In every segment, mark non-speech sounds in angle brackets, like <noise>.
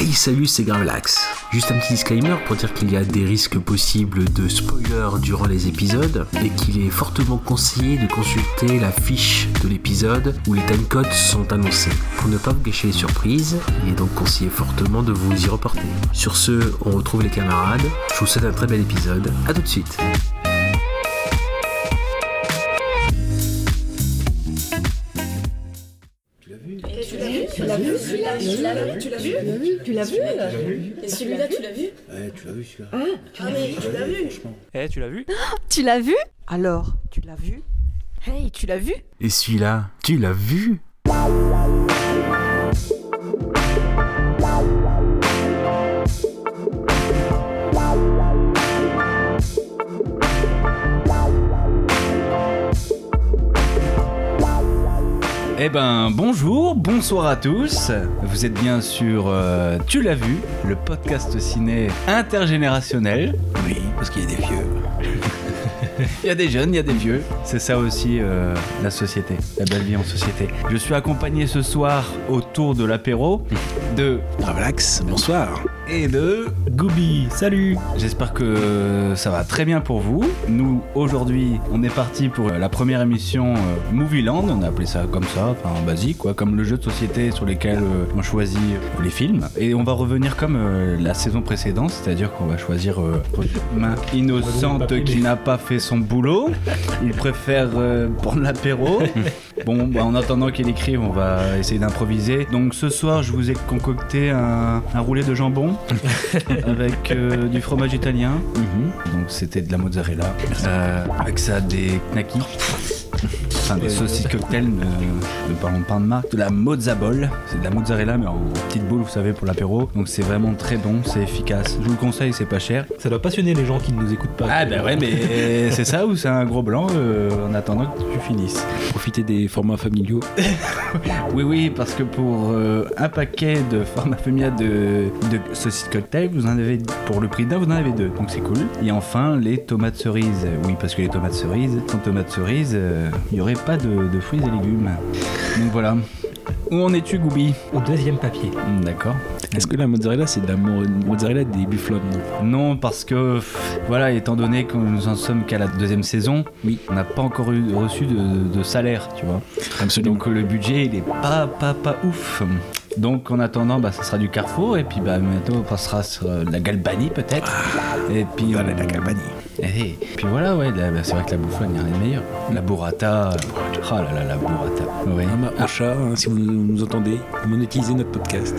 Hey salut c'est Gravelax Juste un petit disclaimer pour dire qu'il y a des risques possibles de spoiler durant les épisodes et qu'il est fortement conseillé de consulter la fiche de l'épisode où les timecodes sont annoncés. Pour ne pas vous gâcher les surprises, il est donc conseillé fortement de vous y reporter. Sur ce, on retrouve les camarades, je vous souhaite un très bel épisode, à tout de suite Tu l'as vu Tu l'as vu Tu l'as vu Et celui-là, tu l'as vu Ouais, tu l'as vu celui-là. Ah, ah mais tu l'as vu Eh, tu l'as vu Tu l'as vu Alors, tu l'as vu Hey, tu l'as vu Et celui-là, tu l'as vu Eh ben, bonjour, bonsoir à tous. Vous êtes bien sur euh, Tu l'as vu, le podcast ciné intergénérationnel. Oui, parce qu'il y a des vieux. <laughs> Il y a des jeunes, il y a des vieux. C'est ça aussi euh, la société, la belle vie en société. Je suis accompagné ce soir autour de l'apéro de Gravelax, bonsoir. Et de Gooby. Salut J'espère que ça va très bien pour vous. Nous, aujourd'hui, on est parti pour la première émission euh, Movieland. On a appelé ça comme ça, enfin basique, quoi, comme le jeu de société sur lequel euh, on choisit euh, les films. Et on va revenir comme euh, la saison précédente, c'est-à-dire qu'on va choisir une main innocente qui n'a pas fait son boulot. Il préfère prendre l'apéro. <laughs> Bon, bah, en attendant qu'il écrive, on va essayer d'improviser. Donc ce soir, je vous ai concocté un, un roulé de jambon <laughs> avec euh, du fromage italien. Donc c'était de la mozzarella. Euh, avec ça, des knackis. Enfin, des saucisses cocktail, ne, ne parlons pas de marque. De la mozzabol. C'est de la mozzarella, mais en petite boule, vous savez, pour l'apéro. Donc c'est vraiment très bon, c'est efficace. Je vous le conseille, c'est pas cher. Ça doit passionner les gens qui ne nous écoutent pas. Ah, bah ouais, mais <laughs> c'est ça ou c'est un gros blanc euh, en attendant que tu finisses? Profitez des formats familiaux. <laughs> Oui, oui, parce que pour euh, un paquet de format familial de, de saucisses cocktail, vous en avez, pour le prix d'un, vous en avez deux. Donc c'est cool. Et enfin, les tomates cerises. Oui, parce que les tomates cerises, sans tomates cerises, euh, il n'y aurait pas de, de fruits et légumes. Donc voilà. Où en es-tu, Goubi Au deuxième papier. Hmm, D'accord. Est-ce que la mozzarella, c'est de la mo- mozzarella des bufflons Non, parce que, voilà, étant donné que nous en sommes qu'à la deuxième saison, Oui. on n'a pas encore eu, reçu de, de salaire, tu vois. Absolument. Donc euh, le budget, il est pas, pas, pas ouf. Donc en attendant, bah, ça sera du Carrefour et puis bah, bientôt on passera sur euh, la Galbanie peut-être. et puis Voilà, on- la Galbanie. Eh, et puis voilà, ouais, bah, c'est vrai que la bouffe, il n'y a rien de meilleur. La burrata, euh, oh là là, la burrata. Ouais. Ah, Ocha, hein, si vous nous entendez, monétisez notre podcast.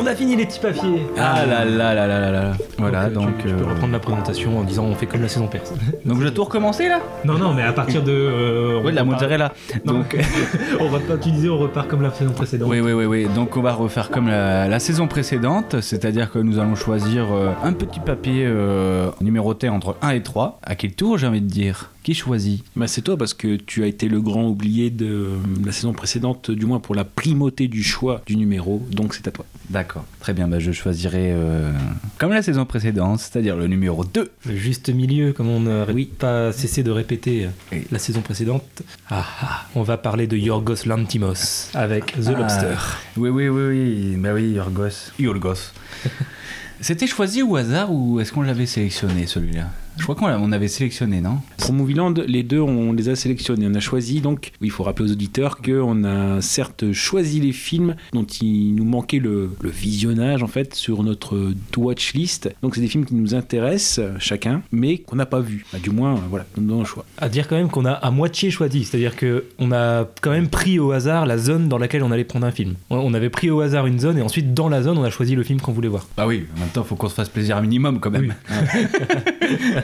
On a fini les petits papiers. Ah là là là là là là. Voilà, Donc, donc. tu, tu peux euh, reprendre la présentation en disant on fait comme la saison perse. <laughs> donc je dois tout recommencer là? Non, non, mais à partir de. euh, Ouais, de la repart- mozzarella. Donc. <laughs> on va pas utiliser, on repart comme la saison précédente. Oui, oui, oui, oui. Donc on va refaire comme la, la saison précédente, c'est-à-dire que nous allons choisir euh, un petit papier euh, numéroté entre 1 et 3. À quel tour j'ai envie de dire? Qui choisit Bah, c'est toi parce que tu as été le grand oublié de euh, la saison précédente, du moins pour la primauté du choix du numéro, donc c'est à toi. D'accord, très bien, bah, je choisirai euh, comme la saison précédente, c'est-à-dire le numéro 2. Le juste milieu, comme on n'a Oui. pas cessé de répéter Oui. la saison précédente. Ah, ah, on va parler de Yorgos Lantimos avec The Ah. Lobster. Oui, oui, oui, oui, bah oui, Yorgos. Yorgos. <laughs> C'était choisi au hasard ou est-ce qu'on l'avait sélectionné celui-là? Je crois qu'on on avait sélectionné, non Pour Movieland, les deux, on les a sélectionnés. On a choisi, donc, il faut rappeler aux auditeurs qu'on a certes choisi les films dont il nous manquait le, le visionnage, en fait, sur notre watch list. Donc, c'est des films qui nous intéressent, chacun, mais qu'on n'a pas vus. Bah, du moins, voilà, nous donnons un choix. À dire quand même qu'on a à moitié choisi, c'est-à-dire que on a quand même pris au hasard la zone dans laquelle on allait prendre un film. On- avait pris au hasard une zone et ensuite dans la zone on a choisi le film qu'on voulait voir. Bah oui, en même temps, faut qu'on se fasse plaisir un minimum quand même. <laughs> <laughs>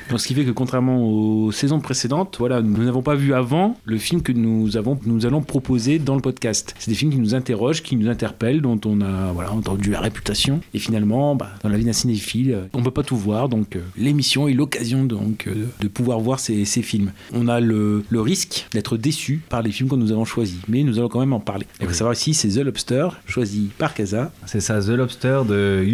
Donc, ce qui fait que contrairement aux saisons précédentes, voilà, nous n'avons pas vu avant le film que nous, avons, nous allons proposer dans le podcast. C'est des films qui nous interrogent, qui nous interpellent, dont on a voilà, entendu la réputation. Et finalement, bah, dans la vie d'un cinéphile, euh, on peut pas tout voir. Donc, euh, l'émission est l'occasion donc euh, de pouvoir voir ces, ces films. On a le, le risque d'être déçu par les films que nous avons choisis, mais nous allons quand même en parler. Il faut savoir ici, c'est The Lobster, choisi par Casa. C'est ça, The Lobster de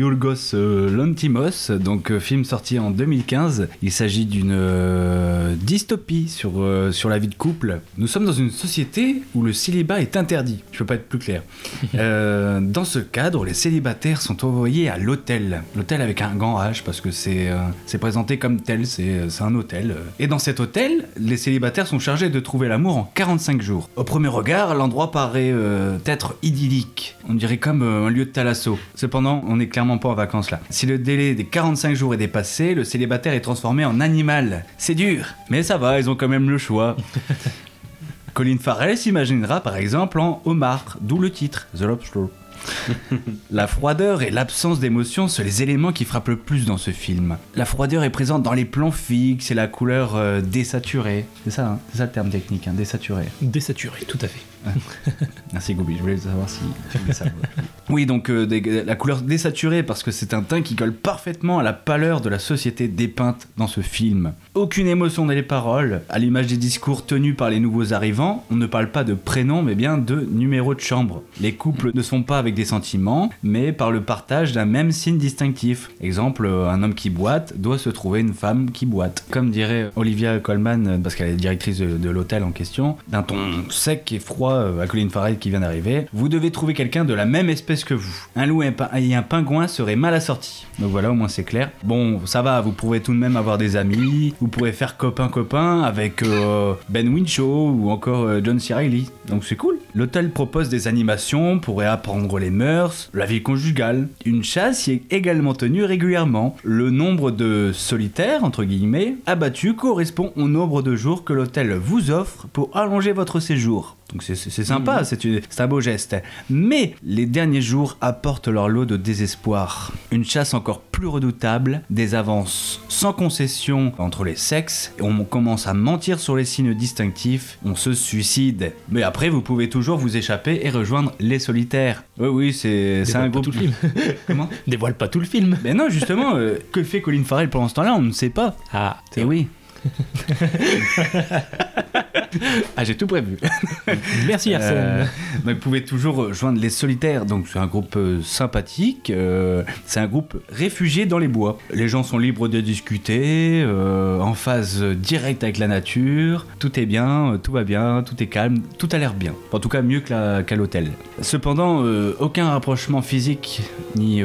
euh, Lantimos, donc film sorti en 2015. Il s'agit s'agit d'une euh, dystopie sur, euh, sur la vie de couple. Nous sommes dans une société où le célibat est interdit. Je peux pas être plus clair. <laughs> Euh, dans ce cadre, les célibataires sont envoyés à l'hôtel. L'hôtel avec un grand H parce que c'est c'est présenté comme tel, c'est c'est un hôtel. Et dans cet hôtel, les célibataires sont chargés de trouver l'amour en 45 jours. Au premier regard, l'endroit paraît être idyllique. On dirait comme euh, un lieu de thalasso. Cependant, on n'est clairement pas en vacances là. Si le délai des 45 jours est dépassé, le célibataire est transformé en animal. C'est dur, mais ça va, ils ont quand même le choix. <laughs> Colin Farrell s'imaginera par exemple en homard, d'où le titre, The Lobster. <laughs> La froideur et l'absence d'émotion sont les éléments qui frappent le plus dans ce film. La froideur est présente dans les plans fixes et la couleur euh, désaturée. C'est ça, hein c'est ça le terme technique, hein, désaturé. Désaturé, tout à fait. <laughs> Merci Gobi, je voulais savoir si savoir. <laughs> Oui, donc euh, la couleur désaturée parce que c'est un teint qui colle parfaitement à la pâleur de la société dépeinte dans ce film. Aucune émotion dans les paroles, à l'image des discours tenus par les nouveaux arrivants, on ne parle pas de prénom mais bien de numéro de chambre. Les couples ne sont pas avec des sentiments, mais par le partage d'un même signe distinctif. Exemple, un homme qui boite doit se trouver une femme qui boite. Comme dirait Olivia Colman, parce qu'elle est directrice de l'hôtel en question, d'un ton sec et froid euh, à Colin Farrell qui vient d'arriver, vous devez trouver quelqu'un de la même espèce que vous. Un loup et un, pingouin seraient mal assortis. Donc voilà, au moins c'est clair. Bon, ça va, vous pourrez tout de même avoir des amis, vous pourrez faire copain-copain avec euh, Ben Winchell ou encore euh, John C. Reilly. Donc c'est cool. L'hôtel propose des animations pour apprendre les mœurs, la vie conjugale. Une chasse y est également tenue régulièrement. Le nombre de solitaires, entre guillemets, abattus correspond au nombre de jours que l'hôtel vous offre pour allonger votre séjour. Donc c'est- sympa, c'est une- c'est un beau geste. Mais les derniers jours apportent leur lot de désespoir. Une chasse encore plus redoutable, des avances sans concession entre les sexes, et on commence à mentir sur les signes distinctifs, on se suicide. Mais après, vous pouvez toujours vous échapper et rejoindre les solitaires. Oui, oui, c'est un Dévoile pas groupe. tout le <laughs> film. Comment? <laughs> Dévoile pas tout le film. Mais non, justement, euh, <laughs> que fait Colin Farrell pendant ce temps-là? On ne sait pas. Ah, Et oui. Ah, j'ai tout prévu. <laughs> Merci Arsène. Euh, donc vous pouvez toujours joindre les solitaires, donc c'est un groupe euh, sympathique, euh, c'est un groupe réfugié dans les bois. Les gens sont libres de discuter, euh, en phase directe avec la nature, tout est bien, tout va bien, tout est calme, tout a l'air bien. En tout cas mieux qu'à l'hôtel. Cependant, aucun rapprochement physique ni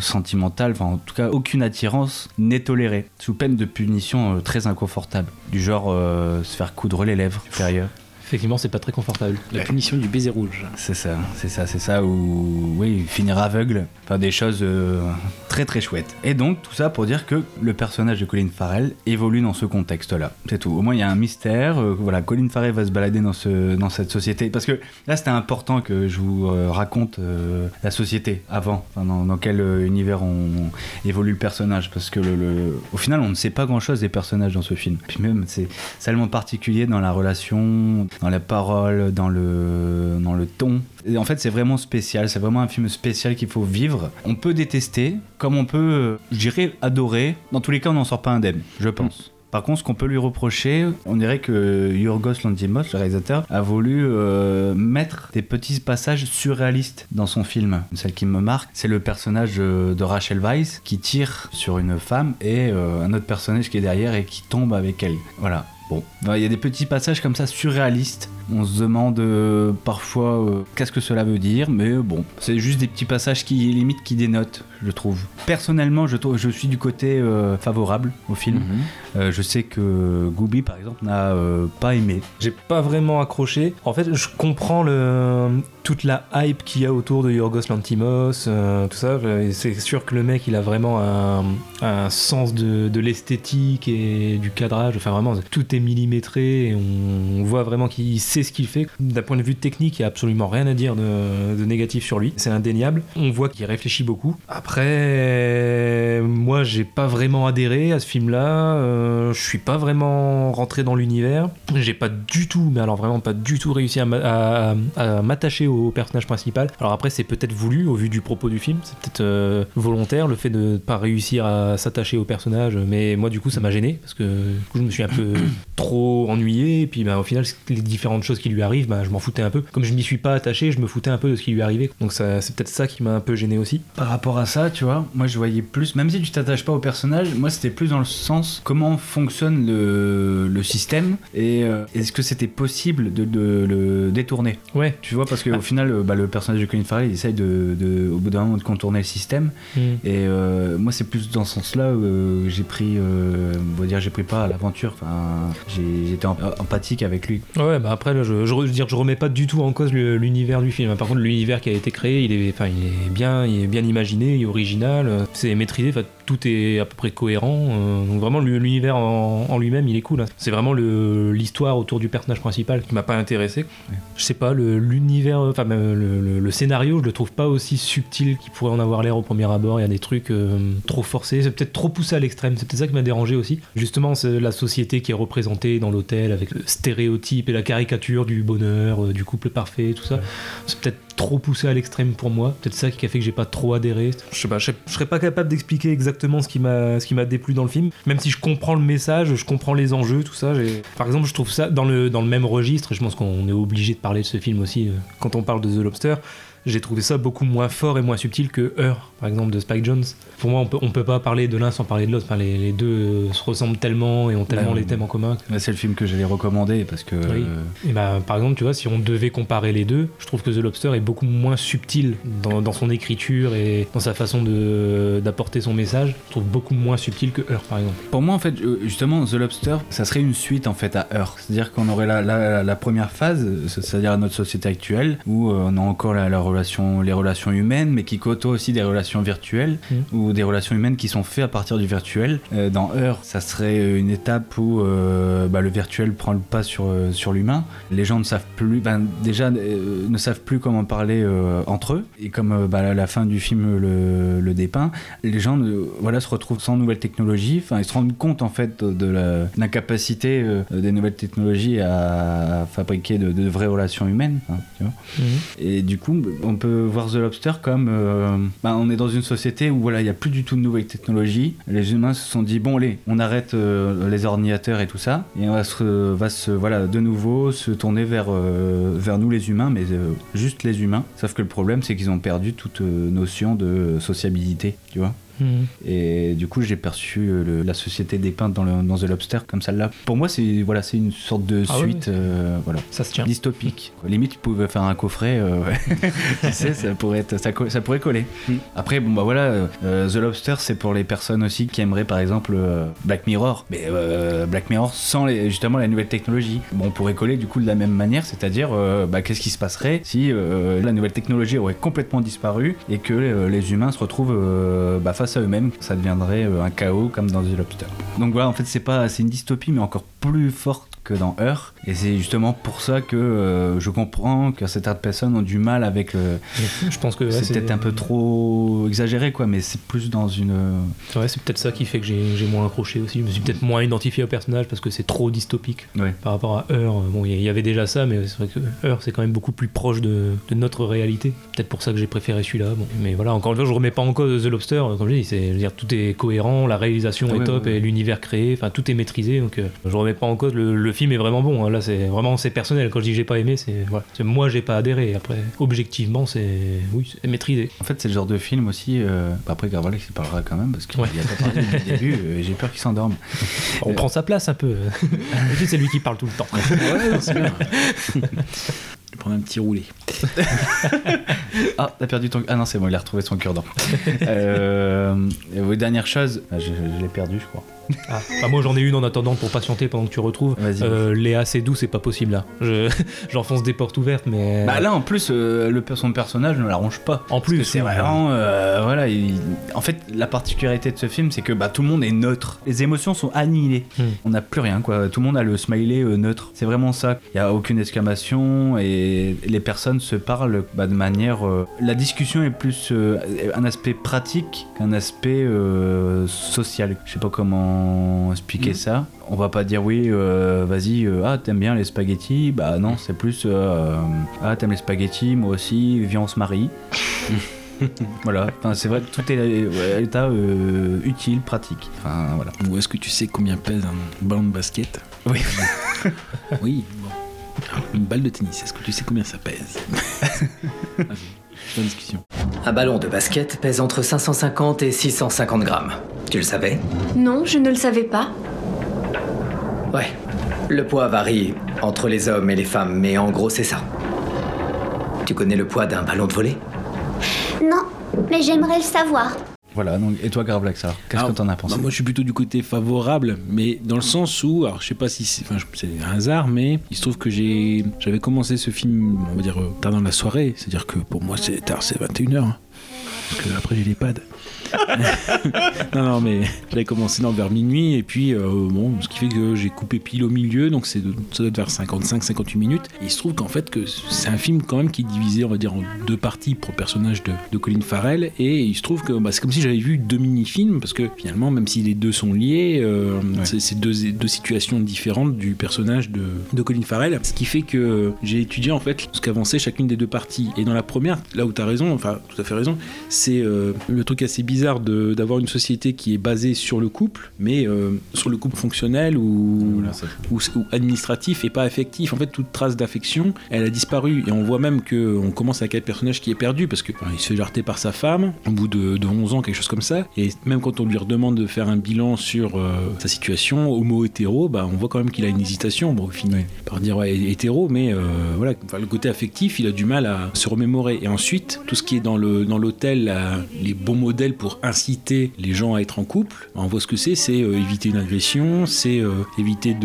sentimental, enfin en tout cas aucune attirance n'est tolérée, sous peine de punition très inconfortable, du genre se faire coudre les lèvres supérieures. Effectivement, c'est pas très confortable. La punition du baiser rouge. C'est ça, c'est ça, c'est ça, ou oui, finir aveugle, enfin des choses euh, très très chouettes. Et donc tout ça pour dire que le personnage de Colin Farrell évolue dans ce contexte-là. C'est tout. Au moins il y a un mystère. euh, voilà, Colin Farrell va se balader dans ce dans cette société parce que là c'était important que je vous euh, raconte euh, la société avant, enfin, dans, dans quel euh, univers on, évolue le personnage parce que le, le- au final on ne sait pas grand-chose des personnages dans ce film. Puis même c'est c'est tellement particulier dans la relation, dans la parole, dans le, dans le ton. Et en fait, c'est vraiment spécial. C'est vraiment un film spécial qu'il faut vivre. On peut détester, comme on peut, je dirais, adorer. Dans tous les cas, on n'en sort pas indemne, je pense. Par contre, ce qu'on peut lui reprocher, on dirait que Yorgos Lanthimos, le réalisateur, a voulu euh, mettre des petits passages surréalistes dans son film. Celle qui me marque, c'est le personnage euh, de Rachel Weisz qui tire sur une femme et euh, un autre personnage qui est derrière et qui tombe avec elle. Voilà. Bon, il y a des petits passages comme ça surréalistes. On se demande euh, parfois euh, qu'est-ce que cela veut dire, mais bon, c'est juste des petits passages qui limite qui dénotent, je trouve. Personnellement, je, suis du côté euh, favorable au film. Mhm. Je sais que Gooby, par exemple, n'a pas aimé. J'ai pas vraiment accroché. En fait, je comprends le, toute la hype qu'il y a autour de Yorgos Lantimos, tout ça. C'est sûr que le mec, il a vraiment un, un sens de, de l'esthétique et du cadrage. Enfin, vraiment, tout est millimétré et on, on voit vraiment qu'il sait ce qu'il fait. D'un point de vue technique, il n'y a absolument rien à dire de, négatif sur lui. C'est indéniable. On voit qu'il réfléchit beaucoup. Après, moi, j'ai pas vraiment adhéré à ce film-là. Euh, je suis pas vraiment rentré dans l'univers. J'ai pas du tout, mais alors vraiment pas du tout réussi à m'attacher au personnage principal. Alors après, c'est peut-être voulu au vu du propos du film. C'est peut-être euh, volontaire le fait de pas réussir à s'attacher au personnage. Mais moi, du coup, ça m'a gêné parce que du coup, je me suis un peu <coughs> trop ennuyé. Et puis, bah, au final, les différentes choses qui lui arrivent, bah, je m'en foutais un peu. Comme je m'y suis pas attaché, je me foutais un peu de ce qui lui arrivait. Donc, ça, c'est peut-être ça qui m'a un peu gêné aussi. Par rapport à ça, tu vois, moi je voyais plus, même si tu t'attaches pas au personnage, moi c'était plus dans le sens comment fonctionne le, le système et euh, est-ce que c'était possible de, de le détourner? Ouais. Tu vois, parce qu'au final, euh, bah, le personnage de Colin Farrell, il essaye de, de- au bout d'un moment de contourner le système. Mm. Et euh, moi, c'est plus dans ce sens-là euh, j'ai pris, on va dire, j'ai pris pas à l'aventure. Enfin, j'étais em- empathique avec lui. Ouais, bah après, je, je, dire, je remets pas du tout en cause l'univers du film. Par contre, l'univers qui a été créé, il est, bien, il est bien imaginé, il est original, euh, c'est maîtrisé, tout est à peu près cohérent. euh, donc vraiment, l'u- l'univers en, en lui-même, il est cool. hein. C'est vraiment l'histoire autour du personnage principal qui m'a pas intéressé. Je sais pas, le- l'univers, euh, enfin, le, le- le scénario, je le trouve pas aussi subtil qu'il pourrait en avoir l'air au premier abord. Il y a des trucs euh, trop forcés, c'est peut-être trop poussé à l'extrême. C'est peut-être ça qui m'a dérangé aussi. Justement, c'est la société qui est représentée dans l'hôtel avec le stéréotype et la caricature du bonheur, euh, du couple parfait, tout ça. C'est peut-être trop poussé à l'extrême pour moi. Peut-être ça qui a fait que j'ai pas trop adhéré. Je sais pas, je serais- pas capable d'expliquer exactement ce qui m'a ce qui m'a déplu dans le film. Même si je comprends le message, je comprends les enjeux, tout ça. Par exemple, je trouve ça dans le dans le même registre. Je pense qu'on est obligé de parler de ce film aussi euh, quand on parle de The Lobster. J'ai trouvé ça beaucoup moins fort et moins subtil que Heure, par exemple, de Spike Jones. Pour moi, on peut, on peut pas parler de l'un sans parler de l'autre. Enfin, les, les deux euh, se ressemblent tellement et ont tellement Bah, les thèmes en commun. Bah, c'est le film que j'allais recommander parce que. Oui. euh, Et bah, par exemple, tu vois, si on devait comparer les deux, je trouve que The Lobster est beaucoup moins subtil dans, dans son écriture et dans sa façon de- d'apporter son message. Je trouve beaucoup moins subtil que Heure, par exemple. Pour moi, en fait, euh, justement, The Lobster, ça serait une suite en fait à Heure. C'est-à-dire qu'on aurait la, la- la première phase, c'est-à-dire notre société actuelle, où on a encore la, la les relations humaines, mais qui côtoient aussi des relations virtuelles Mhm. ou des relations humaines qui sont faites à partir du virtuel. Euh, dans Heure, ça serait une étape où euh, bah, le virtuel prend le pas sur, euh, sur l'humain. Les gens ne savent plus, ben, déjà, euh, ne savent plus comment parler euh, entre eux. Et comme euh, bah, la- fin du film le, le dépeint, les gens euh, voilà, se retrouvent sans nouvelles technologies. Enfin, ils se rendent compte en fait de, l'incapacité euh, des nouvelles technologies à fabriquer de, de vraies relations humaines. hein, tu vois. Et du coup, on peut voir The Lobster comme euh, bah, on est dans une société où voilà, il n'y a plus du tout de nouvelles technologies. Les humains se sont dit bon, allez, on arrête euh, les ordinateurs et tout ça, et on va se, va se voilà, de nouveau se tourner vers, euh, vers nous les humains, mais juste les humains. Sauf que le problème, c'est qu'ils ont perdu toute notion de sociabilité, tu vois. Mhm. Et du coup, j'ai perçu euh, le- la société dépeinte dans, le, dans The Lobster comme celle-là. Pour moi, c'est voilà, c'est une sorte de Ah suite, euh, voilà, Ça se tient. dystopique. Limite, tu pouvais faire un coffret, euh, <laughs> tu sais, ça pourrait, être, ça, pourrait coller. Après, bon bah voilà, euh, The Lobster, c'est pour les personnes aussi qui aimeraient par exemple Black Mirror, mais Black Mirror sans les, justement la nouvelle technologie. Bon, on pourrait coller du coup de la même manière, c'est-à-dire, bah, qu'est-ce qui se passerait si la nouvelle technologie aurait complètement disparu et que les humains se retrouvent bah, face à eux-mêmes, ça deviendrait euh, un chaos comme dans The Lobster. Donc voilà, en fait, c'est pas, c'est une dystopie, mais encore plus forte que dans Heure. Et c'est justement pour ça que euh, je comprends que certaines personnes ont du mal avec le. Je pense que ouais, c'est peut-être un peu trop exagéré, quoi, mais c'est plus dans une. Ouais, c'est peut-être ça qui fait que j'ai moins accroché aussi. Je me suis peut-être moins identifié au personnage parce que c'est trop dystopique Ouais. par rapport à Heure. Bon, il y avait déjà ça, mais c'est vrai que Heure, c'est quand même beaucoup plus proche de, de notre réalité. Peut-être pour ça que j'ai préféré celui-là. Bon. Mais voilà, encore une fois, je remets pas en cause The Lobster. Comme je dis, c'est, dire, tout est cohérent, la réalisation Ah est ouais, top ouais. et l'univers créé, enfin tout est maîtrisé. Donc euh, je remets pas en cause. Le, le film est vraiment bon. hein. Là, c'est vraiment c'est personnel. Quand je dis que j'ai pas aimé, c'est voilà. Moi, j'ai pas adhéré. Après, objectivement, c'est oui, c'est maîtrisé. En fait, c'est le genre de film aussi. euh, après, Garvalex, il parlera quand même parce qu'il Ouais. a pas parlé depuis le début euh, et j'ai peur qu'il s'endorme. On prend sa place un peu. <laughs> C'est lui qui parle tout le temps. Ouais, c'est bien. Je vais prendre un petit roulé. <laughs> Ah, t'as perdu ton. Ah non, c'est bon, il a retrouvé son cure-dent. euh, et vos dernières choses. Ah, je je l'ai perdu, je crois. Ah, moi j'en ai une en attendant pour patienter pendant que tu retrouves. Euh, Léa, c'est doux, c'est pas possible là. Je- <laughs> J'enfonce des portes ouvertes, mais. Bah là, en plus, euh, le, son personnage ne l'arrange pas. en plus, c'est vraiment. euh, voilà, il- en fait, la particularité de ce film, c'est que bah, tout le monde est neutre. Les émotions sont annihilées. Hmm. On n'a plus rien, quoi. Tout le monde a le smiley euh, neutre. C'est vraiment ça. Il n'y a aucune exclamation et les personnes se parlent bah, de manière. La discussion est plus un aspect pratique qu'un aspect social. Je sais pas comment expliquer ça. On va pas dire oui, euh, vas-y, euh, ah t'aimes bien les spaghettis? Bah non, c'est plus euh, ah t'aimes les spaghettis, moi aussi, viens on se marie. <laughs> voilà, enfin, c'est vrai, tout est à l'état euh, utile, pratique. Enfin voilà. Ou est-ce que tu sais combien pèse un ballon de basket? Oui. oui. bon. Une balle de tennis, est-ce que tu sais combien ça pèse? <laughs> Bonne discussion. Un ballon de basket pèse entre 550 et 650 grammes. Tu le savais? Non, je ne le savais pas. Ouais. Le poids varie entre les hommes et les femmes, mais en gros c'est ça. Tu connais le poids d'un ballon de volley Non, mais j'aimerais le savoir. Voilà, donc, et toi, Gravelax, alors, qu'est-ce que t'en as pensé bah, Moi, je suis plutôt du côté favorable, mais dans le sens où, alors je sais pas si c'est enfin, je- c'est un hasard, mais il se trouve que j'ai j'avais commencé ce film, on va dire, euh, tard dans la soirée, c'est-à-dire que pour moi, c'est tard, c'est 21h. hein. Parce que après, j'ai les pads. Non, non, mais j'avais commencé dans vers minuit, et puis, euh, bon, ce qui fait que j'ai coupé pile au milieu, donc c'est ça doit être vers 55-58 minutes. Et il se trouve qu'en fait, que c'est un film quand même qui est divisé, on va dire, en deux parties pour le personnage de, de Colin Farrell, et il se trouve que bah, c'est comme si j'avais vu deux mini-films, parce que finalement, même si les deux sont liés, euh, c'est c'est deux, deux situations différentes du personnage de, de Colin Farrell, ce qui fait que j'ai étudié en fait ce qu'avançait chacune des deux parties. Et dans la première, là où tu as raison, enfin tout à fait raison, c'est euh, le truc assez bizarre d'avoir une société qui est basée sur le couple, mais euh, sur le couple fonctionnel ou, Voilà, ça- ou, ou administratif et pas affectif. En fait, toute trace d'affection, elle a disparu. Et on voit même que on commence avec un personnage qui est perdu parce que enfin, il se fait jarter par sa femme au bout de, de 11 ans, quelque chose comme ça. Et même quand on lui redemande de faire un bilan sur euh, sa situation homo-hétéro, bah, on voit quand même qu'il a une hésitation. Bon, il finit par dire ouais, hétéro, mais euh, voilà, enfin, le côté affectif, il a du mal à se remémorer. Et ensuite, tout ce qui est dans dans l'hôtel, la- les bons modèles pour inciter les gens à être en couple, on voit ce que c'est. C'est euh, éviter une agression, c'est euh, éviter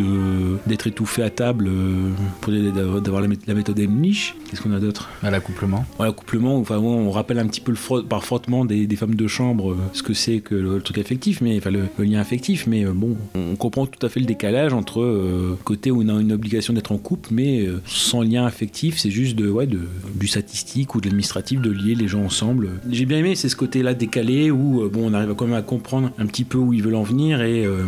d'être étouffé à table euh, pour d'avoir d'avoir la, la méthode Emlich. Qu'est-ce qu'on a d'autre? À l'accouplement. voilà, couplement, enfin, ouais, on rappelle un petit peu le par frottement des, des femmes de chambre euh, ce que c'est que le, le truc affectif, mais enfin le, le lien affectif, mais bon, on comprend tout à fait le décalage entre côté où on a une obligation d'être en couple, mais sans lien affectif, c'est juste de, ouais, de, du statistique ou de l'administratif de lier les gens ensemble. J'ai bien aimé, c'est ce côté-là décalé où euh, bon, on arrive quand même à comprendre un petit peu où ils veulent en venir et, euh,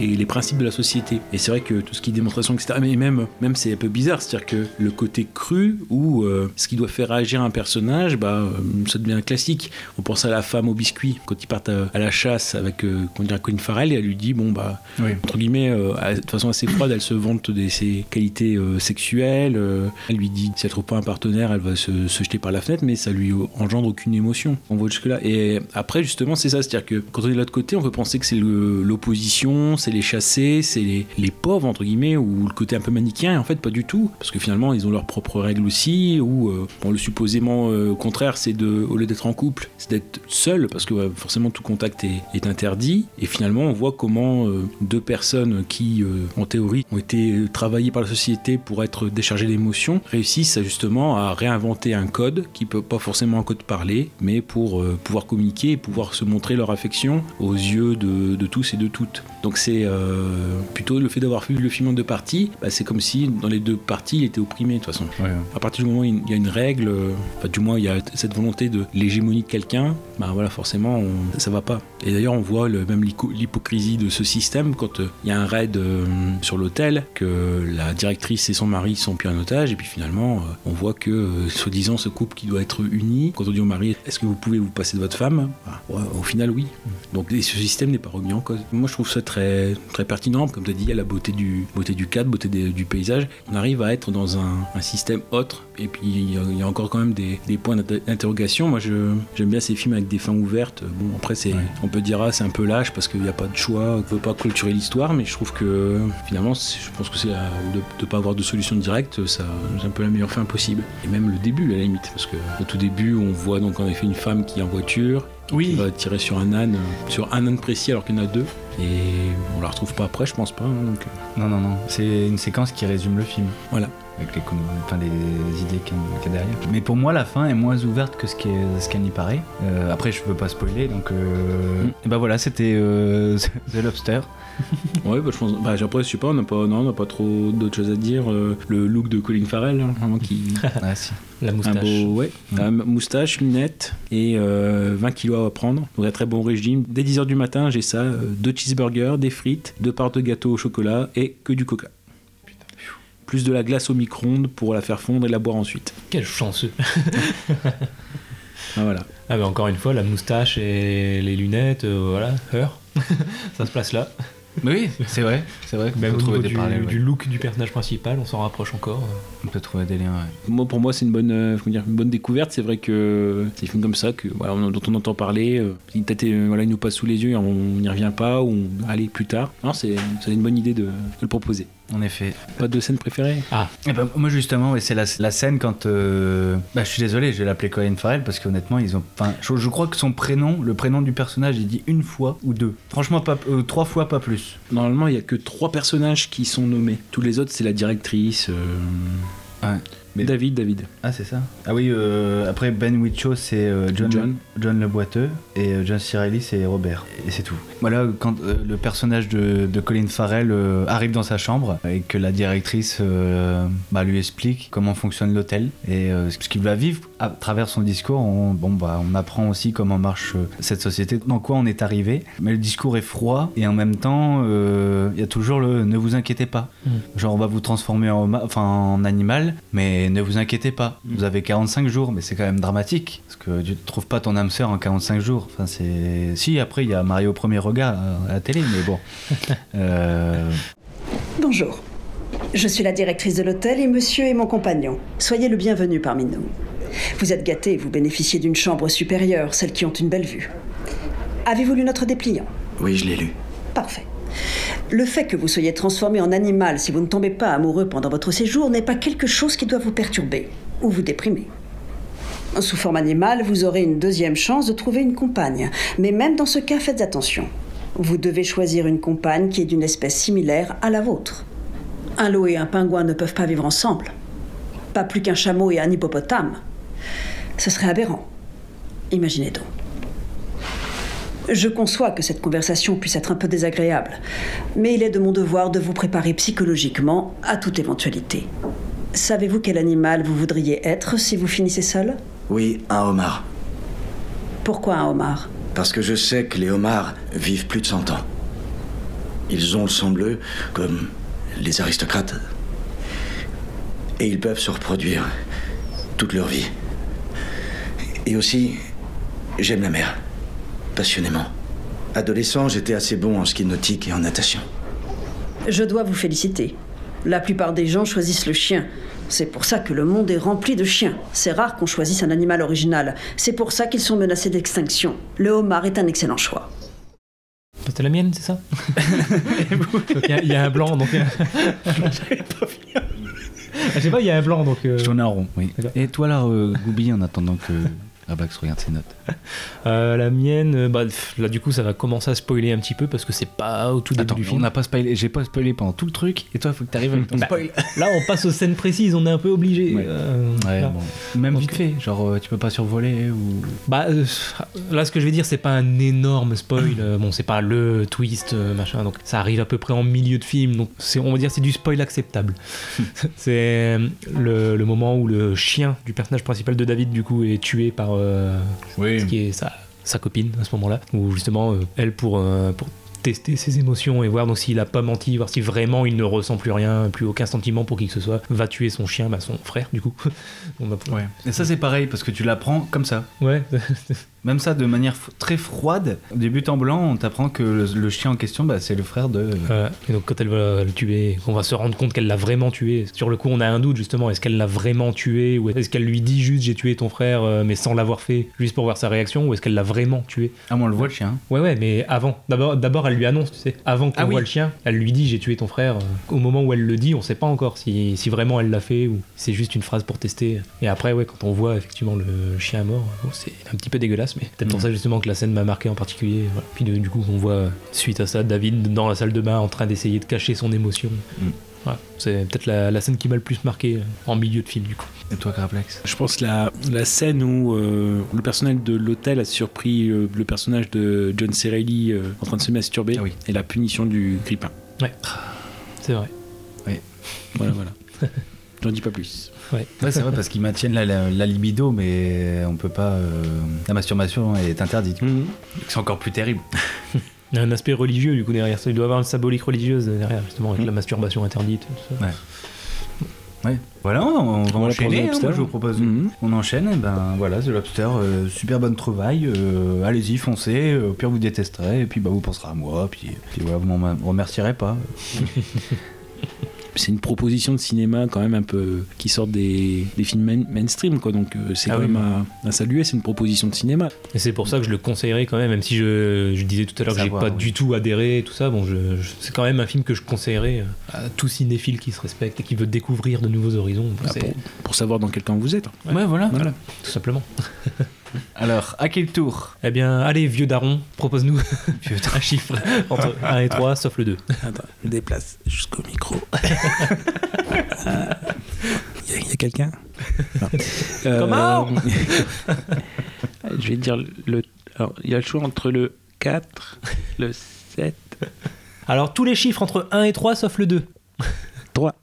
et les principes de la société. Et c'est vrai que tout ce qui est démonstration, etc., mais même, même c'est un peu bizarre, c'est-à-dire que le côté cru où euh, ce qui doit faire réagir un personnage, bah, ça devient classique. On pense à la femme au biscuit quand ils partent à, à la chasse avec euh, Colin Farrell et elle lui dit bon bah Oui. entre guillemets de façon assez froide elle se vante de ses qualités sexuelles elle lui dit si elle trouve pas un partenaire elle va se, se jeter par la fenêtre mais ça lui engendre aucune émotion on voit jusque là et après justement c'est ça c'est à dire que quand on est de l'autre côté on peut penser que c'est l'opposition c'est les chassés c'est les, pauvres entre guillemets ou le côté un peu manichéen et en fait pas du tout parce que finalement ils ont leurs propres règles aussi ou euh, bon, le supposément euh, contraire c'est de au lieu d'être en couple c'est d'être seul parce que forcément tout contact est, interdit et finalement on voit comment euh, deux personnes qui en théorie ont été travaillées par la société pour être déchargées d'émotions réussissent justement à réinventer un code qui peut pas forcément un code parlé mais pour pouvoir communiquer et pouvoir se montrer leur affection aux yeux de, de tous et de toutes donc c'est euh, plutôt le fait d'avoir vu le film en deux parties bah, c'est comme si dans les deux parties il était opprimé de toute façon Ouais. à partir du moment où il y a une règle, euh, enfin, du moins il y a cette volonté de l'hégémonie de quelqu'un, bah voilà forcément on- ça va pas. Et d'ailleurs on voit le, même l'hypo- l'hypocrisie de ce système quand euh, il y a un raid euh, sur l'hôtel, que la directrice et son mari sont pris en otage et puis finalement on voit que soi-disant ce couple qui doit être uni, quand on dit au mari est-ce que vous pouvez vous passer de votre femme? Bah, ouais, Au final oui. Donc ce système n'est pas remis en cause. Moi je trouve ça très, très pertinent, comme tu as dit, il y a la beauté du, beauté du cadre, beauté des- du paysage. On arrive à être dans un, un système autre, et puis il y, a, il y a encore quand même des, des points d'inter- d'interrogation. Moi j'aime bien ces films avec des fins ouvertes. Bon après c'est, on peut dire ah, c'est un peu lâche parce qu'il n'y a pas de choix, on ne peut pas clôturer l'histoire, mais je trouve que finalement je pense que c'est de ne pas avoir de solution directe, ça c'est un peu la meilleure fin possible. Et même le début à la limite, parce que au tout début on voit donc en effet une femme qui est en voiture, Oui. va tirer sur un âne, sur un âne précis alors qu'il y en a deux. Et on la retrouve pas après, je pense pas. hein, donc, euh, Non, non, non. C'est une séquence qui résume le film. Voilà. Avec les, con- enfin, les idées qu'il y a- qu'il y a derrière. Mais pour moi, la fin est moins ouverte que ce qu'elle n'y paraît. Euh, après, je veux pas spoiler, donc. Euh... Mm. Et bah voilà, c'était euh, <laughs> The Lobster. <laughs> Ouais, bah, je pense. Bah, après, je sais pas, on n'a pas, non, on n'a pas trop d'autres choses à dire. Euh, le look de Colin Farrell, hein, vraiment qui. <laughs> ah, si. La un moustache. beau, ouais, Mm. un moustache, lunettes et euh, 20 kilos à prendre. Donc, un très bon régime. Dès 10h du matin, j'ai ça euh, deux cheeseburgers, des frites, deux parts de gâteau au chocolat et que du coca. Plus de la glace au micro-ondes pour la faire fondre et la boire ensuite. Quel chanceux. <laughs> Ah, voilà. Ah bah encore une fois, la moustache et les lunettes, euh, voilà, heure. <laughs> ça se place là. Mais oui, c'est vrai, c'est vrai. qu'on Même peut au trouver niveau des du, parallèles. du ouais. look du personnage principal, on s'en rapproche encore. On peut trouver des liens. ouais. Moi, pour moi, c'est une bonne, euh, comment dire, une bonne découverte. C'est vrai que c'est des films comme ça que, voilà, on- dont on entend parler. euh, il, tâte- euh, voilà, il nous passe sous les yeux et on n'y revient pas ou on allez plus tard. Non, c'est c'est une bonne idée de, de le proposer. En effet. Pas de scène préférée? Eh ben, moi justement, c'est la, la scène quand. euh, Bah, je suis désolé, je vais l'appeler Colin Farrell parce qu'honnêtement, ils ont. Enfin, je, je crois que son prénom, le prénom du personnage, il dit une fois ou deux. Franchement, pas, euh, trois fois, pas plus. Normalement, il y a que trois personnages qui sont nommés. Tous les autres, c'est la directrice. euh, Ouais. Mais- David, David. Ah, c'est ça Ah oui, euh, après Ben Whishaw, c'est euh, John, John. John Le Boiteux et euh, John C. Reilly, c'est Robert. Et c'est tout. Voilà, quand le personnage de, de Colin Farrell arrive dans sa chambre et que la directrice bah, lui explique comment fonctionne l'hôtel et ce qu'il va vivre à travers son discours, on, bon, bah, on apprend aussi comment marche euh, cette société, dans quoi on est arrivé. Mais le discours est froid et en même temps, euh, il y a toujours le ne vous inquiétez pas. Genre, on va vous transformer en, enfin, en animal, mais ne vous inquiétez pas. Vous avez 45 jours, mais c'est quand même dramatique. Parce que tu ne trouves pas ton âme sœur en 45 jours. Enfin, c'est... Si, après, il y a Mario au premier regard à- à la télé, mais bon. <laughs> Euh, Bonjour. Je suis la directrice de l'hôtel et monsieur est mon compagnon. Soyez le bienvenu parmi nous. Vous êtes gâtés, vous bénéficiez d'une chambre supérieure, celles qui ont une belle vue. Avez-vous lu notre dépliant? Oui, je l'ai lu. Parfait. Le fait que vous soyez transformé en animal si vous ne tombez pas amoureux pendant votre séjour n'est pas quelque chose qui doit vous perturber ou vous déprimer. Sous forme animale, vous aurez une deuxième chance de trouver une compagne. Mais même dans ce cas, faites attention. Vous devez choisir une compagne qui est d'une espèce similaire à la vôtre. Un loup et un pingouin ne peuvent pas vivre ensemble. Pas plus qu'un chameau et un hippopotame. Ce serait aberrant. Imaginez donc. Je conçois que cette conversation puisse être un peu désagréable, mais il est de mon devoir de vous préparer psychologiquement à toute éventualité. Savez-vous quel animal vous voudriez être si vous finissez seul? Oui, un homard. Pourquoi un homard? Parce que je sais que les homards vivent plus de 100 ans. Ils ont le sang bleu, comme les aristocrates. Et ils peuvent se reproduire toute leur vie. Et aussi, j'aime la mer. Passionnément. Adolescent, j'étais assez bon en ski nautique et en natation. Je dois vous féliciter. La plupart des gens choisissent le chien. C'est pour ça que le monde est rempli de chiens. C'est rare qu'on choisisse un animal original. C'est pour ça qu'ils sont menacés d'extinction. Le homard est un excellent choix. C'était la mienne, c'est ça? <laughs> Il y, a- il y a un blanc, donc. euh, <laughs> Ah, Je sais pas, il y a un blanc, donc. euh, Je tourne en rond, oui. Et toi, là, euh, Goubi, en attendant que Rabax regarde ses notes. <laughs> euh, la mienne, euh, bah, là du coup, ça va commencer à spoiler un petit peu parce que c'est pas au tout début Attends, du on n'a pas spoilé, j'ai pas spoilé pendant tout le truc, et toi, il faut que t'arrives avec ton Bah, spoil. <laughs> Là, on passe aux scènes précises, on est un peu obligé. Ouais. euh, Ouais, bon. Même Donc, vite fait, genre tu peux pas survoler ou. Bah, euh, là, ce que je vais dire, c'est pas un énorme spoil. bon, c'est pas le twist, machin. Donc, ça arrive à peu près en milieu de film. Donc, c'est, on va dire, c'est du spoil acceptable. <laughs> c'est le, le moment où le chien du personnage principal de David, du coup, est tué par Oui. ce qui est sa, sa copine à ce moment-là. Où justement, euh, elle, pour, euh, pour tester ses émotions et voir donc s'il a pas menti, voir si vraiment il ne ressent plus rien, plus aucun sentiment pour qui que ce soit, va tuer son chien, bah, son frère, du coup. <laughs> On a- Ouais. Et ça, c'est pareil, parce que tu l'apprends comme ça. ouais. <laughs> Même ça, de manière très froide. Des buts en blanc, on t'apprend que le, le chien en question, bah, c'est le frère de. Euh, et donc quand elle va le tuer, qu'on va se rendre compte qu'elle l'a vraiment tué. Sur le coup, on a un doute justement. Est-ce qu'elle l'a vraiment tué ou est-ce qu'elle lui dit juste j'ai tué ton frère, euh, mais sans l'avoir fait, juste pour voir sa réaction, ou est-ce qu'elle l'a vraiment tué? Ah, mais on le voit, le chien. Ouais, ouais, mais avant. D'abord, elle lui annonce, tu sais. Avant qu'on Ah oui. voit le chien, elle lui dit j'ai tué ton frère. Au moment où elle le dit, on sait pas encore si, si vraiment elle l'a fait ou c'est juste une phrase pour tester. Et après, ouais, quand on voit effectivement le chien mort, bon, c'est un petit peu dégueulasse, mais peut-être pour Mhm. ça justement que la scène m'a marqué en particulier. Voilà. Puis de- du coup, on voit suite à ça David dans la salle de bain en train d'essayer de cacher son émotion. Voilà. C'est peut-être la, la scène qui m'a le plus marqué euh, en milieu de film du coup. Et toi, Graplex? Je pense la, la scène où euh, le personnel de l'hôtel a surpris euh, le personnage de John C. Reilly euh, en train de se masturber Ah oui. et la punition du grippin. C'est vrai. Voilà, voilà. <laughs> J'en dis pas plus. Ouais. Ouais, c'est vrai, parce qu'ils maintiennent la, la- la libido, mais on peut pas. euh, La masturbation est interdite. C'est encore plus terrible. Il y a un aspect religieux du coup derrière ça. Il doit y avoir une symbolique religieuse derrière justement avec Mhm. la masturbation interdite. Tout ça. Ouais. Ouais. Voilà, on va enchaîner. The hein, Lobster. moi, je vous propose. Mhm. On enchaîne. Et ben voilà, The Lobster, euh, super bonne trouvaille. euh, Allez-y, foncez. euh, Au pire, vous détesterez. Et puis, bah, vous penserez à moi. Puis, puis voilà, vous m'en remercierez pas. <laughs> C'est une proposition de cinéma quand même un peu qui sort des, des films main- mainstream quoi donc euh, c'est Ah quand oui. même à, à saluer c'est une proposition de cinéma Et c'est pour ça que je le conseillerais quand même, même si je, je disais tout à l'heure que j'ai pas oui. du tout adhéré et tout ça. Bon, je, je- c'est quand même un film que je conseillerais à tout cinéphile qui se respecte et qui veut découvrir de nouveaux horizons. Ah, pour, pour savoir dans quel camp vous êtes Ouais, voilà. voilà Tout simplement. <laughs> Alors, à quel tour? Eh bien, allez, vieux daron, propose-nous <laughs> un chiffre entre 1 et 3, sauf le 2. Attends, je déplace jusqu'au micro. Il <laughs> y a, a quelqu'un? Non. Euh, Comment Je vais dire le. Alors, il y a le choix entre le 4, le 7, Alors, tous les chiffres entre 1 et 3, sauf le 2. 3.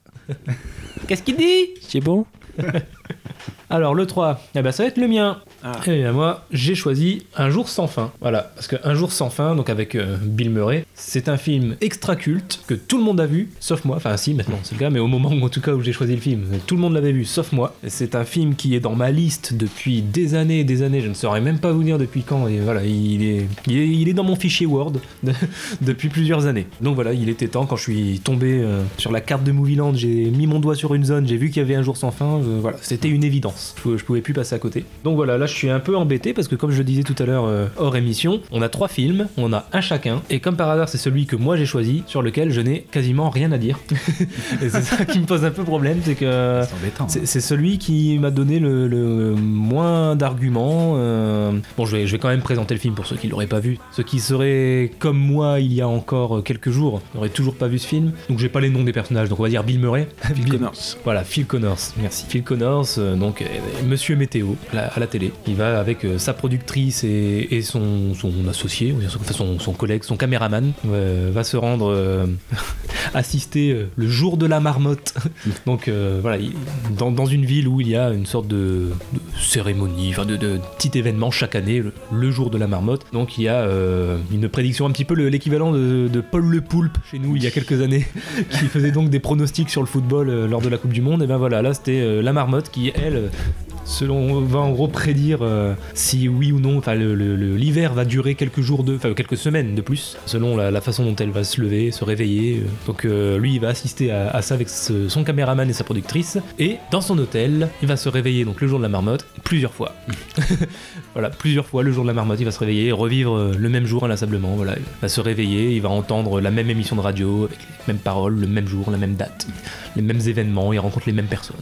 Qu'est-ce qu'il dit? C'est bon? <laughs> <laughs> Alors, le 3, eh ben, ça va être le mien. Ah. Et bien, moi, j'ai choisi Un jour sans fin. Voilà, parce que Un jour sans fin, donc avec euh, Bill Murray, c'est un film extra culte que tout le monde a vu, sauf moi. Enfin, si, maintenant c'est le cas, mais au moment où, en tout cas où j'ai choisi le film, tout le monde l'avait vu, sauf moi. C'est un film qui est dans ma liste depuis des années et des années. Je ne saurais même pas vous dire depuis quand. Et voilà, il est, il est, il est dans mon fichier Word <laughs> de- depuis plusieurs années. Donc voilà, il était temps quand je suis tombé euh, sur la carte de Movieland, j'ai mis mon doigt sur une zone, j'ai vu qu'il y avait un jour sans fin. je- voilà, c'était une évidence. Je, je pouvais plus passer à côté. Donc voilà, là je suis un peu embêté parce que comme je le disais tout à l'heure euh, hors émission, on a trois films, on a un chacun, et comme par hasard c'est celui que moi j'ai choisi, sur lequel je n'ai quasiment rien à dire. <laughs> et c'est ça qui me pose un peu problème, c'est que C'est embêtant. c'est c'est celui qui m'a donné le, le moins d'arguments. euh. Bon, je vais, je vais quand même présenter le film pour ceux qui l'auraient pas vu. Ceux qui seraient comme moi il y a encore quelques jours n'auraient toujours pas vu ce film. Donc j'ai pas les noms des personnages, donc on va dire Bill Murray. Bill- Connors. Voilà, Phil Connors, merci. Phil Connors, euh, donc euh, Monsieur Météo, à la télé. Il va avec euh, sa productrice et, son, associé, son, son, collègue, son caméraman, va se rendre <laughs> assister euh, le jour de la marmotte. <laughs> donc euh, voilà, il- dans, dans une ville où il y a une sorte de, de cérémonie, enfin de, de petit événement chaque année, le, le jour de la marmotte. Donc il y a euh, une prédiction, un petit peu le- l'équivalent de, de Paul Le Poulpe chez nous il y a quelques années, <laughs> qui faisait donc des pronostics sur le football lors de la Coupe du Monde. Et ben voilà, là c'était la marmotte qui, elle, selon va en gros prédire euh, si oui ou non, enfin l'hiver va durer quelques jours de, enfin quelques semaines de plus, selon la, façon dont elle va se lever, se réveiller. euh. Donc euh, lui, il va assister à, ça avec son caméraman et sa productrice. Et dans son hôtel, il va se réveiller donc le jour de la marmotte plusieurs fois. <laughs> voilà, plusieurs fois le jour de la marmotte, il va se réveiller revivre le même jour inlassablement. Voilà, il va se réveiller, il va entendre la même émission de radio avec les mêmes paroles, le même jour, la même date, les mêmes événements, il rencontre les mêmes personnes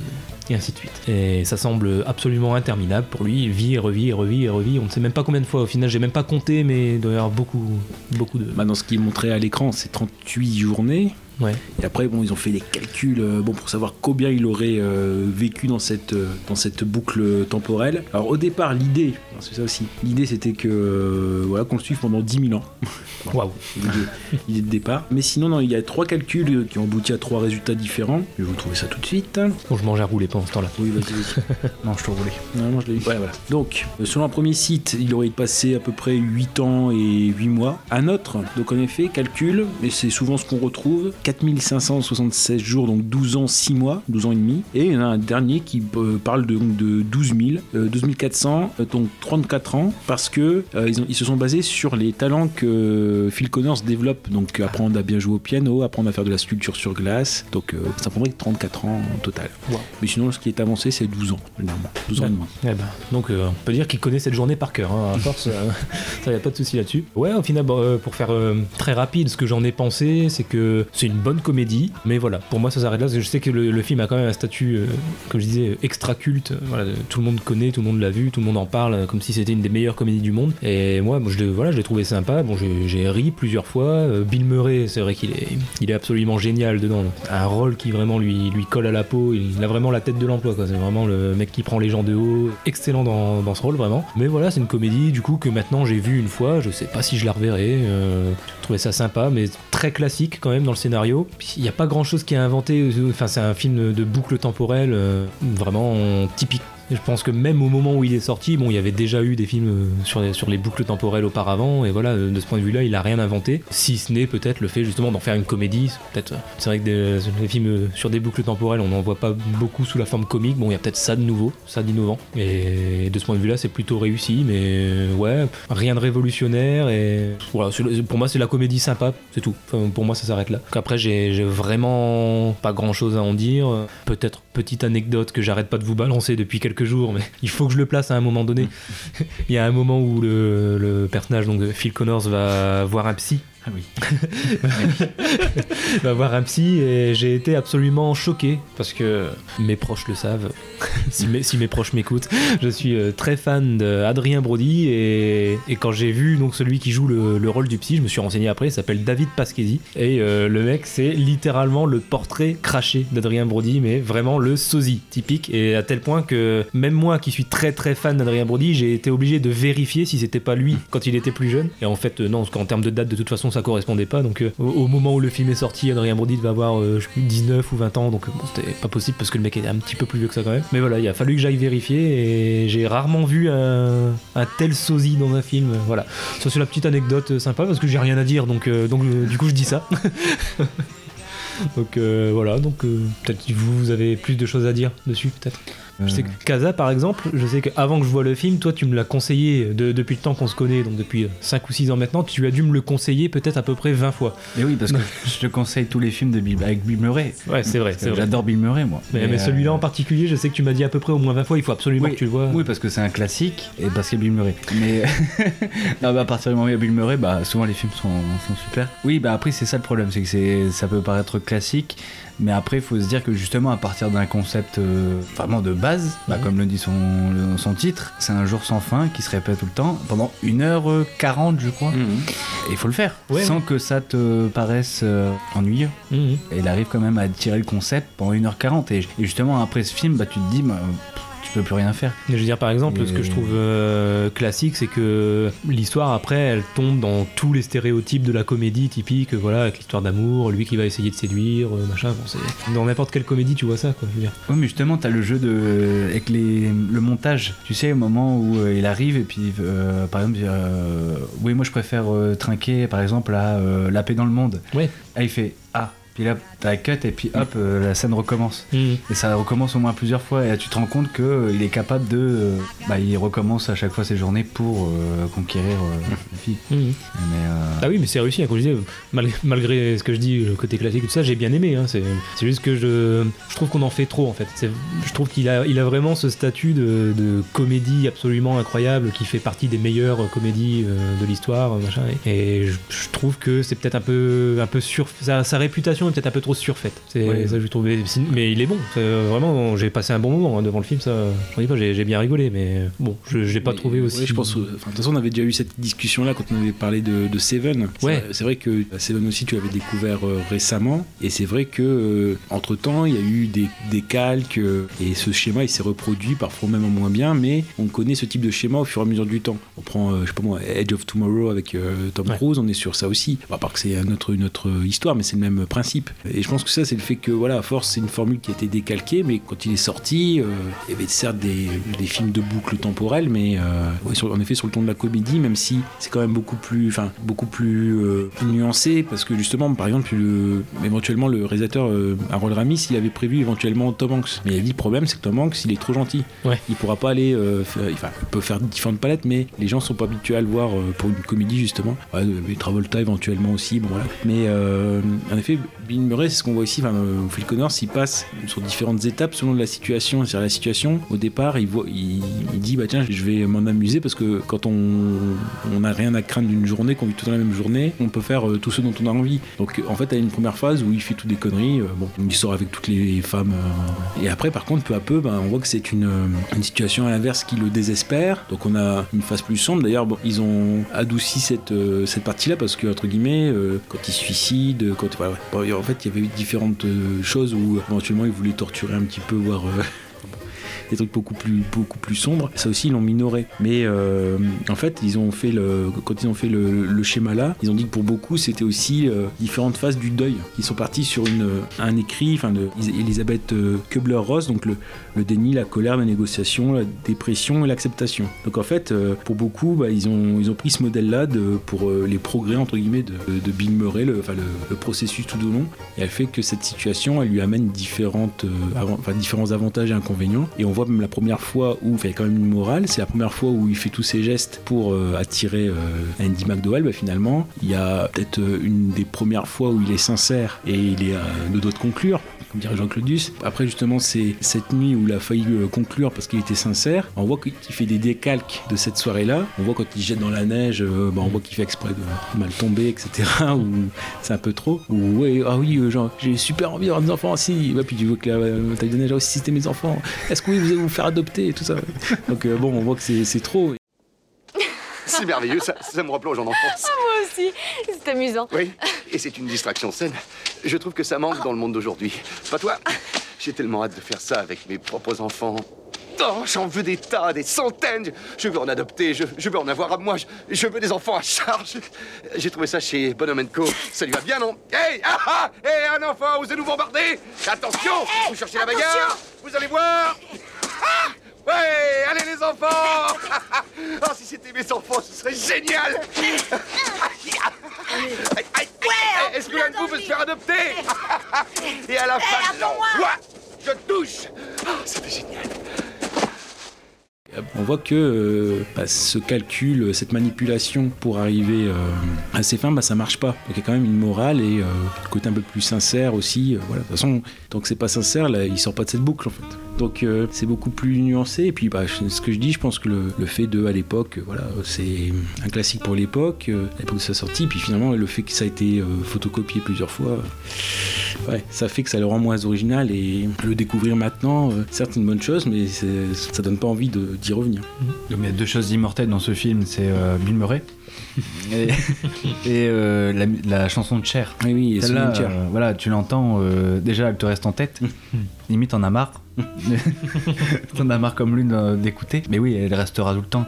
et ainsi de suite. Et ça semble absolument interminable pour lui. Vit et revit et revit et revit. On ne sait même pas combien de fois. Au final, j'ai même pas compté, mais il doit y avoir beaucoup, beaucoup de. Bah, dans ce qui est à l'écran, c'est 38 journées. Ouais. Et après, bon, ils ont fait des calculs euh, bon, pour savoir combien il aurait euh, vécu dans cette, euh, dans cette boucle temporelle. Alors, au départ, l'idée, c'est ça aussi, l'idée c'était que voilà, qu'on le suive pendant 10 000 ans. <laughs> Waouh. L'idée de départ. Mais sinon, non, il y a trois calculs qui ont abouti à trois résultats différents. Je vais vous trouver ça tout de suite. Bon, je mange à rouler pendant ce temps-là. Oui, vas-y, vas-y. <laughs> Non, je te roulais. Non, non, je l'ai eu. Voilà. Donc, selon un premier site, il aurait passé à peu près 8 ans et 8 mois. Un autre, donc en effet, calcule, et c'est souvent ce qu'on retrouve, 4576 jours, donc 12 ans, 6 mois, 12 ans et demi. Et il y en a un dernier qui euh, parle de, donc, de 12 000, euh, 12 400, euh, donc 34 ans, parce que euh, ils, ont- ils se sont basés sur les talents que Phil Connors développe, donc apprendre à bien jouer au piano, apprendre à faire de la sculpture sur glace, donc euh, ça prendrait 34 ans en total. Wow. Mais sinon, ce qui est avancé, c'est 12 ans, généralement. 12 ans et demi. Eh ben, donc euh, on peut dire qu'il connaît cette journée par cœur. hein, à force, euh, <laughs> ça y a pas de souci là-dessus. Ouais, au final, bon, euh, pour faire euh, très rapide, ce que j'en ai pensé, c'est que c'est une bonne comédie, mais voilà, pour moi ça s'arrête là. Parce que je sais que le, film a quand même un statut, euh, comme je disais, extra culte. Voilà, tout le monde connaît, tout le monde l'a vu, tout le monde en parle, euh, comme si c'était une des meilleures comédies du monde. Et moi, bon, je voilà, je l'ai trouvé sympa. Bon, j'ai ri plusieurs fois. Euh, Bill Murray, c'est vrai qu'il est, il est absolument génial dedans. Un rôle qui vraiment lui, lui colle à la peau. Il a vraiment la tête de l'emploi. C'est vraiment le mec qui prend les gens de haut. Excellent dans, ce rôle, vraiment. Mais voilà, c'est une comédie du coup que maintenant j'ai vu une fois. Je sais pas si je la reverrai. Euh, je trouvais ça sympa, mais très classique quand même dans le scénario. Il n'y a pas grand chose qui est inventé. Enfin, c'est un film de boucle temporelle, euh, vraiment typique Et je pense que même au moment où il est sorti, bon, il y avait déjà eu des films euh, sur les, les boucles temporelles auparavant, et voilà, euh, de ce point de vue-là, il a rien inventé, si ce n'est peut-être le fait justement d'en faire une comédie. Peut-être, euh, c'est vrai que des, des films sur des boucles temporelles, on n'en voit pas beaucoup sous la forme comique. Bon, il y a peut-être ça de nouveau, ça d'innovant, et de ce point de vue-là, c'est plutôt réussi, mais ouais, rien de révolutionnaire, et voilà, pour moi, c'est la comédie sympa, c'est tout. Pour moi, ça s'arrête là. Après, j'ai vraiment pas grand-chose à en dire. Peut-être petite anecdote que j'arrête pas de vous balancer depuis quelques jours, mais il faut que je le place à un moment donné. <laughs> il y a un moment où le, le personnage donc de Phil Connors va voir un psy. Ah oui. <laughs> va voir un psy et j'ai été absolument choqué parce que mes proches le savent. <laughs> si, mes, si mes proches m'écoutent, je suis euh, très fan d'Adrien Brody et, et quand j'ai vu donc celui qui joue le, le rôle du psy, je me suis renseigné après, il s'appelle David Pasquesi et euh, le mec c'est littéralement le portrait craché d'Adrien Brody, mais vraiment le sosie typique et à tel point que même moi qui suis très très fan d'Adrien Brody, j'ai été obligé de vérifier si c'était pas lui quand il était plus jeune et en fait euh, non, qu'en termes de date de toute façon ça correspondait pas donc euh, au, moment où le film est sorti, Adrien Brody devait avoir euh, je sais plus, 19 ou 20 ans donc euh, c'était pas possible parce que le mec était un petit peu plus vieux que ça quand même. Mais voilà, il a fallu que j'aille vérifier et j'ai rarement vu un, tel sosie dans un film. Voilà, ça c'est la petite anecdote euh, sympa parce que j'ai rien à dire donc, euh, donc euh, du coup je dis ça. <laughs> donc euh, voilà, donc euh, peut-être que vous avez plus de choses à dire dessus peut-être. Je sais que Casa, par exemple, je sais qu'avant que je vois le film, toi, tu me l'as conseillé de- depuis le temps qu'on se connaît, donc depuis 5 ou 6 ans maintenant, tu as dû me le conseiller peut-être à peu près 20 fois. Mais oui, parce que je te conseille tous les films de Bill, avec Bill Murray. Ouais, c'est vrai. J'adore Bill Murray, moi. Mais, mais euh, celui-là en particulier, je sais que tu m'as dit à peu près au moins 20 fois, il faut absolument Oui, que tu le vois. oui, parce que c'est un classique et parce qu'il y a Bill Murray. Mais <laughs> non, bah, à partir du moment où il y a Bill Murray, bah, souvent les films sont, sont super. Oui, bah après, c'est ça le problème, c'est que ça peut paraître classique, mais après, il faut se dire que justement, à partir d'un concept euh, vraiment de base, bah, Mhm. comme le dit son, le- son titre, c'est un jour sans fin qui se répète tout le temps pendant 1h40, je crois. Mhm. Et il faut le faire, Ouais, sans que ça te paraisse euh, ennuyeux. Mhm. Et il arrive quand même à tirer le concept pendant 1h40. Et, et justement, après ce film, bah, tu te dis, bah, pff, tu peux plus rien faire. Mais je veux dire, par exemple, Et- ce que je trouve euh, classique, c'est que l'histoire, après, elle tombe dans tous les stéréotypes de la comédie typique, voilà, avec l'histoire d'amour, lui qui va essayer de séduire, euh, machin. Bon, c'est... Dans n'importe quelle comédie, tu vois ça, quoi. Je veux dire. Oui, mais justement, t'as le jeu de. avec les... le montage. Tu sais, au moment où euh, il arrive, et puis, euh, par exemple, euh, oui, moi je préfère euh, trinquer, par exemple, à euh, La paix dans le monde. Ouais. Ah, il fait Ah. Puis là, t'as cut, et puis hop, euh, la scène recommence. Mhm. Et ça recommence au moins plusieurs fois, et là, tu te rends compte que euh, il est capable de. euh, bah, il recommence à chaque fois ses journées pour conquérir euh, la fille. Mais. euh, Ah oui, mais c'est réussi, hein, comme je disais, malgré, malgré ce que je dis, le côté classique tout ça, j'ai bien aimé. hein, c'est, juste que je, je trouve qu'on en fait trop en fait. Je trouve qu'il a, il a vraiment ce statut de, de comédie absolument incroyable qui fait partie des meilleures comédies de l'histoire, machin. Et, et je, je trouve que c'est peut-être un peu, un peu sur, sa, sa réputation est peut-être un peu trop surfaite. C'est ça je trouve. Mais, il est bon. Euh, vraiment, j'ai passé un bon moment hein, devant le film. Ça, je dis pas, j'ai, bien rigolé, mais bon, je, je l'ai pas Mais, trouvé aussi. ouais, je pense. euh, de toute façon, on avait déjà eu cette discussion-là quand on avait parlé de, de Seven. C'est Ouais. vrai- C'est vrai que euh, Seven aussi, tu l'avais découvert euh, récemment. Et c'est vrai que entre temps, il y a eu des, des calques. euh, et ce schéma, il s'est reproduit, parfois même en moins bien. Mais on connaît ce type de schéma au fur et à mesure du temps. On prend, euh, je sais pas moi, Edge of Tomorrow avec euh, Tom Ouais. Cruise. On est sur ça aussi. Bon, à part que c'est autre, une autre histoire, mais c'est le même principe. Et je pense que ça, c'est le fait que, voilà, à force, c'est une formule qui a été décalquée. Mais quand il est sorti, euh, il y avait certes des, des films de boucle temporelle, mais euh, ouais, sur- en effet sur le ton de la comédie, même si c'est quand même beaucoup plus, enfin beaucoup plus euh, nuancé, parce que justement, par exemple, le, éventuellement le réalisateur Harold Ramis, il avait prévu éventuellement Tom Hanks, mais il a dit le problème, c'est que Tom Hanks, il est trop gentil. Ouais. Il pourra pas aller, faire- enfin, il peut faire différentes palettes, mais les gens sont pas habitués à le voir pour une comédie justement. Ouais, Travolta éventuellement aussi, bon voilà. Mais en effet, C'est ce qu'on voit ici. Enfin, euh, Phil Connors, il passe sur différentes étapes selon la situation. C'est-à-dire la situation, au départ, il, dit bah tiens, je vais m'en amuser parce que quand on n'a rien à craindre d'une journée, qu'on vit tout dans la même journée, on peut faire euh, tout ce dont on a envie. Donc en fait, il y a une première phase où il fait toutes des conneries. euh, il sort avec toutes les femmes. et après, par contre, peu à peu, bah, on voit que c'est une, situation à l'inverse qui le désespère. Donc on a une phase plus sombre. D'ailleurs, ils ont adouci cette, cette partie-là parce que, entre guillemets, quand il se suicide, quand. Voilà, en fait, il y avait eu différentes euh, choses où éventuellement il voulait torturer un petit peu, voire. euh, <laughs> des trucs beaucoup plus, beaucoup plus sombres. Ça aussi, ils l'ont minoré. Mais euh, en fait, ils ont fait quand ils ont fait le, schéma là, ils ont dit que pour beaucoup, c'était aussi différentes phases du deuil. Ils sont partis sur une, un écrit, enfin, de Elisabeth Kubler-Ross, donc le, le déni, la colère, la négociation, la dépression et l'acceptation. Donc en fait, euh, pour beaucoup, bah, ils, ont, ils ont pris ce modèle-là pour euh, les progrès entre guillemets de, de Bill Murray, le, le, le processus tout au long. Et elle fait que cette situation, elle lui amène différentes, euh, différents avantages et inconvénients. Et on voit même la première fois où il y a quand même une morale, c'est la première fois où il fait tous ses gestes pour attirer Andy McDowell. Bah, finalement, il y a peut-être une des premières fois où il est sincère et il est de doigt de conclure comme dirait Jean Claudius. Après, justement, c'est cette nuit où il a failli euh, conclure parce qu'il était sincère. On voit qu'il fait des décalques de cette soirée-là. On voit quand il jette dans la neige, euh, bah, on voit qu'il fait exprès de mal tomber, etc. <laughs> Ou c'est un peu trop. Ou ouais, ah oui, euh, genre, j'ai super envie d'avoir des enfants aussi. Ouais, puis tu vois que la euh, taille de neige, ah, si c'était mes enfants, est-ce que oui, vous allez vous faire adopter et tout ça? Donc euh, bon, on voit que c'est c'est trop. C'est merveilleux, ça, ça me replonge en enfance. <laughs> Moi aussi, c'est amusant. Oui, et c'est une distraction saine. Je trouve que ça manque dans le monde d'aujourd'hui. Pas toi? J'ai tellement hâte de faire ça avec mes propres enfants. Oh, j'en veux des tas, des centaines. Je veux en adopter, je, je veux en avoir à moi. Je, je veux des enfants à charge. J'ai trouvé ça chez Bonhomme Co. Ça lui va bien, non? Hey ah, ah Hey, un enfant, vous allez nous bombarder Attention Vous cherchez la bagarre Vous allez voir Ah Ouais Allez, les enfants <laughs> Oh, si c'était mes enfants, ce serait génial. Est-ce que l'un de vous veut se faire adopter <laughs> Et à la fin de l'envoi, je touche Oh, C'était génial On voit que euh, bah, ce calcul, cette manipulation pour arriver euh, à ses fins, bah, ça marche pas. Donc il y a quand même une morale et euh, le côté un peu plus sincère aussi. euh, voilà. De toute façon, tant que c'est pas sincère, là, il sort pas de cette boucle en fait. Donc euh, c'est beaucoup plus nuancé. Et puis bah, ce que je dis, je pense que le, le fait de, à l'époque, euh, voilà, c'est un classique pour l'époque, euh, à l'époque de sa sortie. Puis finalement, le fait que ça a été euh, photocopié plusieurs fois, euh, ouais, ça fait que ça le rend moins original. Et le découvrir maintenant, euh, certes, c'est une bonne chose, mais ça donne pas envie de- d'y revenir. Donc, il y a deux choses immortelles dans ce film, c'est euh, Bill Murray <laughs> et, et, euh, la, la chanson de Cher. Oui, oui, et Cher. euh, voilà, tu l'entends, euh, déjà elle te reste en tête. <laughs> Limite, t'en as marre. <laughs> t'en as marre comme l'une euh, d'écouter. Mais oui, elle restera tout le temps.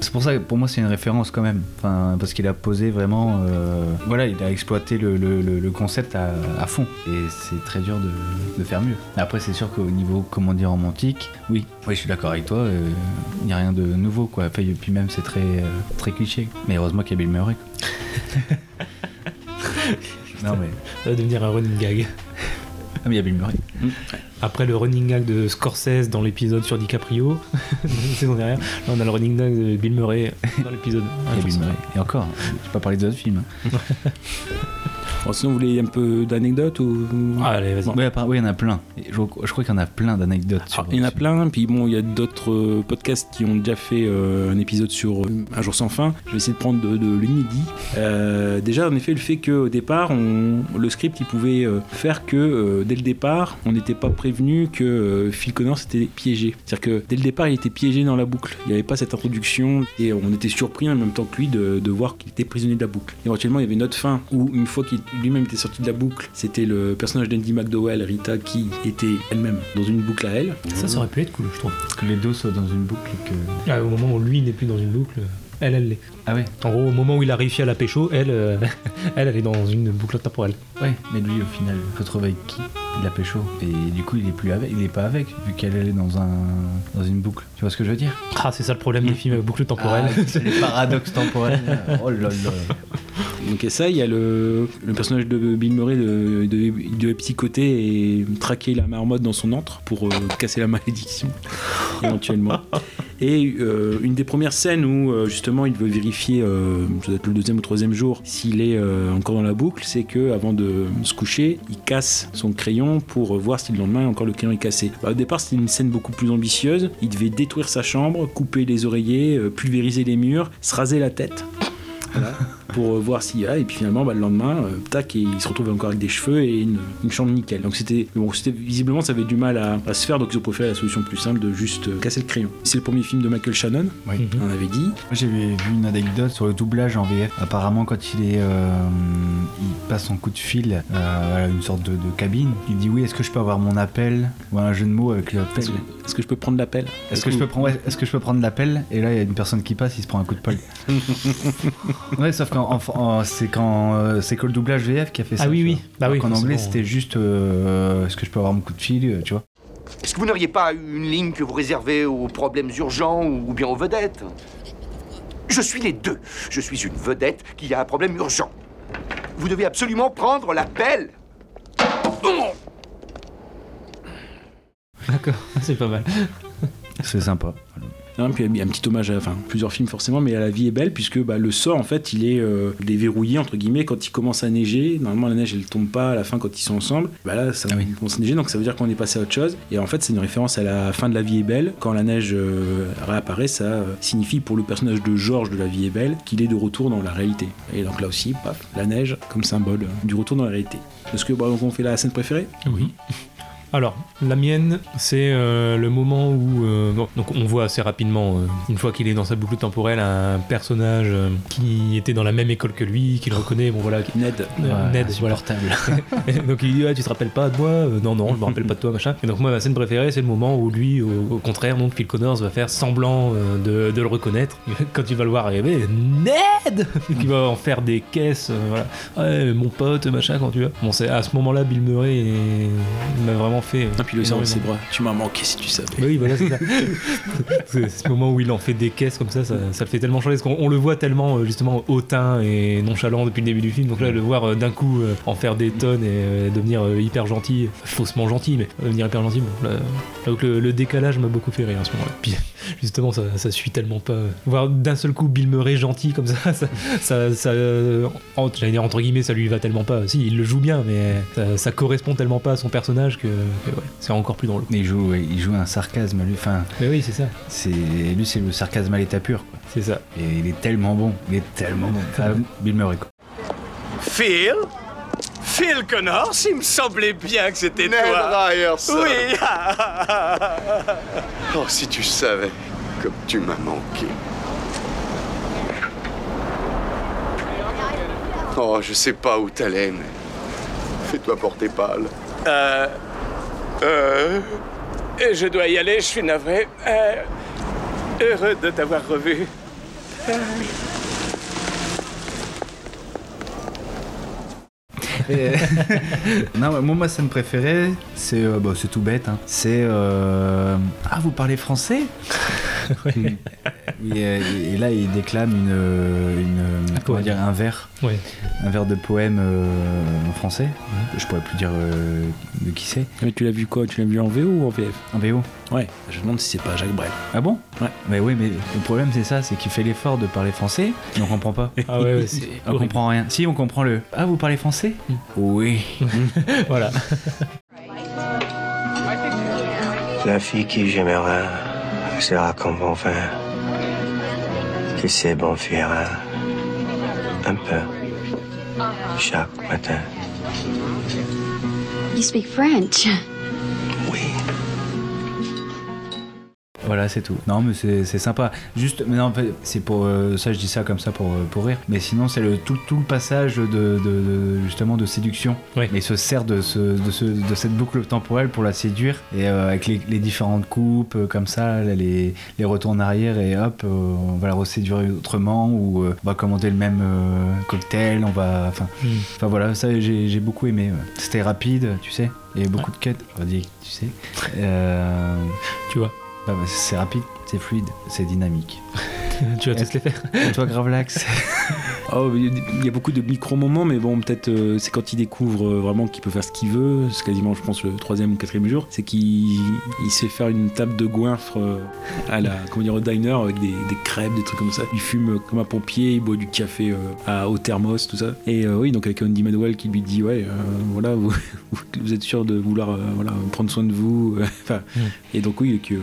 C'est pour ça que pour moi, c'est une référence quand même. Enfin, parce qu'il a posé vraiment. euh, voilà, il a exploité le, le- le- le concept à, à fond. Et c'est très dur de, de faire mieux. Après, c'est sûr qu'au niveau, comment dire, romantique, oui, oui, je suis d'accord avec toi. euh, Il n'y a rien de nouveau, quoi. Enfin, puis même, c'est très, euh, très cliché. Mais heureusement qu'il y a Bill Murray. quoi. <laughs> non, mais. Ça va devenir un running gag. <laughs> Ah, mais il y a Bill Murray. Après le running gag de Scorsese dans l'épisode sur DiCaprio, <laughs> la saison dernière, là on a le running gag de Bill Murray dans l'épisode. Murray. Et encore, j'ai pas parlé des autres films. <laughs> Bon, sinon, vous voulez un peu d'anecdotes ou... Ah, allez, vas-y. Oui, il y en a plein. Je, je crois qu'il y en a plein d'anecdotes. Ah, Il y en a plein, puis bon, il y a d'autres euh, podcasts qui ont déjà fait euh, un épisode sur euh, Un jour sans fin. Je vais essayer de prendre de, de l'inédit. Euh, déjà, en effet, le fait qu'au départ, on- le script, il pouvait euh, faire que euh, dès le départ, on n'était pas prévenu que euh, Phil Connors était piégé. C'est-à-dire que dès le départ, il était piégé dans la boucle. Il n'y avait pas cette introduction et on était surpris en même temps que lui de, de voir qu'il était prisonnier de la boucle. Éventuellement, il y avait une autre fin où, une fois qu'il lui-même était sorti de la boucle, c'était le personnage d'Andy McDowell, Rita, qui était elle-même dans une boucle à elle. Ça, ça aurait pu être cool, je trouve. Que les deux soient dans une boucle et que. Ah, au moment où lui n'est plus dans une boucle, elle, elle l'est. Ah ouais En gros, au moment où il a réussi à la pécho, elle, euh, <laughs> elle, elle est dans une boucle temporelle. Ouais, mais lui au final, il se retrouve avec qui Il la pécho. Et du coup, il est plus avec, il est pas avec, vu qu'elle elle est dans un dans une boucle. Tu vois ce que je veux dire? Ah, c'est ça le problème des films avec boucle temporelle. Ah, c'est les paradoxes <laughs> temporels. Oh là là. Donc et ça, il y a le, le personnage de Bill Murray de, de, il devait psychoter et traquer la marmotte dans son antre pour euh, casser la malédiction, éventuellement. <laughs> Et euh, une des premières scènes où justement il veut vérifier, euh, ça doit être le deuxième ou troisième jour, s'il est euh, encore dans la boucle, c'est que avant de se coucher, il casse son crayon pour voir si le lendemain encore le crayon est cassé. Bah, au départ, c'était une scène beaucoup plus ambitieuse. Il devait détruire sa chambre, couper les oreillers, euh, pulvériser les murs, se raser la tête. Voilà. pour euh, voir s'il y a. Et puis finalement, bah, le lendemain, euh, tac, et il se retrouve encore avec des cheveux et une, une chambre nickel. Donc c'était, bon, c'était visiblement, ça avait du mal à, à se faire, donc ils ont préféré la solution plus simple de juste euh, casser le crayon. C'est le premier film de Michael Shannon, Oui. on avait dit. J'ai vu une anecdote sur le doublage en VF. Apparemment, quand il est, euh, il passe son coup de fil euh, à une sorte de, de cabine, il dit oui. Est-ce que je peux avoir mon appel ou un jeu de mots avec l'appel Est-ce que, je peux prendre l'appel? Est-ce que je peux prendre, est-ce que je peux prendre l'appel? Et là, il y a une personne qui passe, il se prend un coup de poil. <laughs> ouais, sauf qu'en en- en- c'est quand euh, c'est que le doublage VF qui a fait ça. Ah oui, oui. Bah oui, qu'en anglais, c'était juste euh, est-ce que je peux avoir mon coup de fil, euh, tu vois. Est-ce que vous n'auriez pas une ligne que vous réservez aux problèmes urgents ou bien aux vedettes? Je suis les deux. Je suis une vedette qui a un problème urgent. Vous devez absolument prendre l'appel. Oh D'accord, <laughs> c'est pas mal. C'est sympa. Hein, puis il y a un petit hommage à enfin, plusieurs films forcément, mais à La vie est belle, puisque bah, le sort, en fait, il est euh, déverrouillé, entre guillemets, quand il commence à neiger. Normalement, la neige, elle tombe pas à la fin quand ils sont ensemble. Bah, là, ça Ah oui. commence à neiger, donc ça veut dire qu'on est passé à autre chose. Et en fait, c'est une référence à la fin de La vie est belle. Quand la neige euh, réapparaît, ça euh, signifie pour le personnage de Georges de La vie est belle qu'il est de retour dans la réalité. Et donc là aussi, paf, la neige comme symbole du retour dans la réalité. Est-ce que bah, donc on fait la scène préférée? Oui. Alors, la mienne, c'est euh, le moment où euh, bon, donc on voit assez rapidement, euh, une fois qu'il est dans sa boucle temporelle, un personnage qui était dans la même école que lui, qu'il reconnaît, bon voilà, qui- Ned. Ned, voilà. <laughs> Donc il dit ah, tu te rappelles pas de moi? Non non je me rappelle pas de toi machin. Et donc moi ma scène préférée c'est le moment où lui au, au contraire donc Phil Connors va faire semblant de, de le reconnaître <laughs> quand il va le voir arriver Ned <laughs> qui va en faire des caisses voilà ouais mon pote machin quand tu vas. Bon c'est à ce moment là Bill Murray il m'a vraiment fait. euh, Et puis le sort de ses bras. Tu m'as manqué si tu savais. Bah oui, voilà, c'est ça. <laughs> c'est ce moment où il en fait des caisses comme ça, ça, ça le fait tellement changer. Parce qu'on on le voit tellement, euh, justement, hautain et nonchalant depuis le début du film. Donc là, le voir euh, d'un coup en faire des tonnes et devenir hyper gentil, faussement gentil, mais devenir hyper gentil, bon, là, donc le, le décalage m'a beaucoup fait rire à ce moment-là. Puis <laughs> justement, ça, ça suit tellement pas. Voir d'un seul coup Bill Murray gentil comme ça, <laughs> ça, ça, ça, en- j'allais dire entre guillemets, ça lui va tellement pas. Si, il le joue bien, mais ça, ça correspond tellement pas à son personnage que ouais, c'est encore plus drôle. Il joue, il joue un sarcasme, lui. Enfin, Mais oui, c'est ça. c'est lui, c'est le sarcasme à l'état pur. Quoi. C'est ça. Et il est tellement bon. Il est tellement bon. Enfin, Bill Murray. Quoi. Phil? Phil Connors, il me semblait bien que c'était Ned toi. Ryerson. Oui <laughs> Oh, si tu savais comme tu m'as manqué. Oh, je sais pas où t'allais, mais fais-toi porter pâle. Euh... Euh... Je dois y aller, je suis navré. Euh, heureux de t'avoir revu. Et- <laughs> non, moi, ma scène préférée, c'est euh, bah, c'est tout bête. hein. C'est. euh, Ah, vous parlez français? <laughs> Et, euh, et là, il déclame une. euh, une comment dire, un vers. Ouais. Un vers de poème euh, en français. Je pourrais plus dire euh, de qui c'est. Mais tu l'as vu quoi? Tu l'as vu en VO ou en VF En VO. Ouais, je me demande si c'est pas Jacques Brel. Ah bon? Ouais. Mais oui, mais le problème, c'est ça c'est qu'il fait l'effort de parler français, mais on comprend pas. Ah ouais, ouais, c'est On horrible. comprend rien. Si, on comprend le. Ah, vous parlez français? Oui. <laughs> Voilà. La fille qui j'aimerais sera comme mon frère, qui sait m'enfuira un peu chaque matin. You speak French. Voilà, c'est tout. Non, mais c'est sympa. Juste, mais non, en fait, c'est pour euh, ça, je dis ça comme ça pour, euh, pour rire. Mais sinon, c'est le tout, tout le passage de, de- de- justement de séduction. Ouais. Mais il se sert de, ce, de, ce- de cette boucle temporelle pour la séduire et euh, avec les, les différentes coupes comme ça, les, les retours en arrière et hop, euh, on va la reséduire autrement ou on va commander le même cocktail. On va, enfin, Mm. enfin voilà, ça j'ai j'ai beaucoup aimé. ouais. C'était rapide, tu sais. Il y avait beaucoup de. On dire, tu sais. Tu vois. C'est rapide, c'est fluide, c'est dynamique. <laughs> <laughs> tu vas tous les faire. Et toi, Gravelax <laughs> Oh, il y a- beaucoup de micro-moments, mais bon, peut-être euh, c'est quand il découvre euh, vraiment qu'il peut faire ce qu'il veut. C'est quasiment, je pense, le troisième ou quatrième jour. C'est qu'il il sait faire une table de goinfre euh, à la, <laughs> comment dire, au diner avec des, des crêpes, des trucs comme ça. Il fume euh, comme un pompier, il boit du café euh, à, au thermos, tout ça. Et euh, oui, donc avec Andy Manuel qui lui dit Ouais, euh, voilà, vous, vous êtes sûr de vouloir euh, voilà, prendre soin de vous. Enfin, Mm. Et donc, oui, que, euh,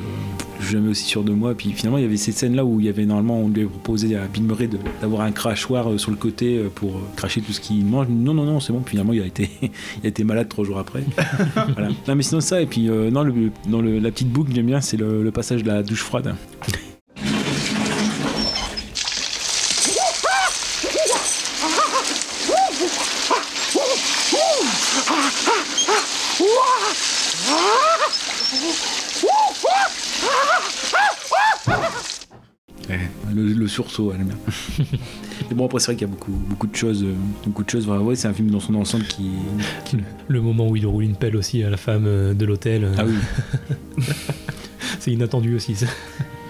je suis jamais aussi sûr de moi. Puis finalement, il y avait ces scènes-là où il y avait normalement, on lui avait proposé à Bill Murray d'avoir un crachoir euh, sur le côté euh, pour euh, cracher tout ce qu'il mange. Non, non, non, c'est bon. Puis finalement, il a été, <laughs> il a été malade trois jours après. <laughs> voilà. Non, mais sinon, ça. Et puis, euh, non, le- dans le- la petite boucle, j'aime bien, c'est le, le passage de la douche froide. Le, le sursaut, elle aime bien. <laughs> Mais bon, après, c'est vrai qu'il y a beaucoup, beaucoup de choses. euh, Beaucoup de choses. Voilà, ouais, c'est un film dans son ensemble qui. qui- Le moment où il roule une pelle aussi à la femme euh, de l'hôtel. Ah oui. <laughs> c'est inattendu aussi. ça.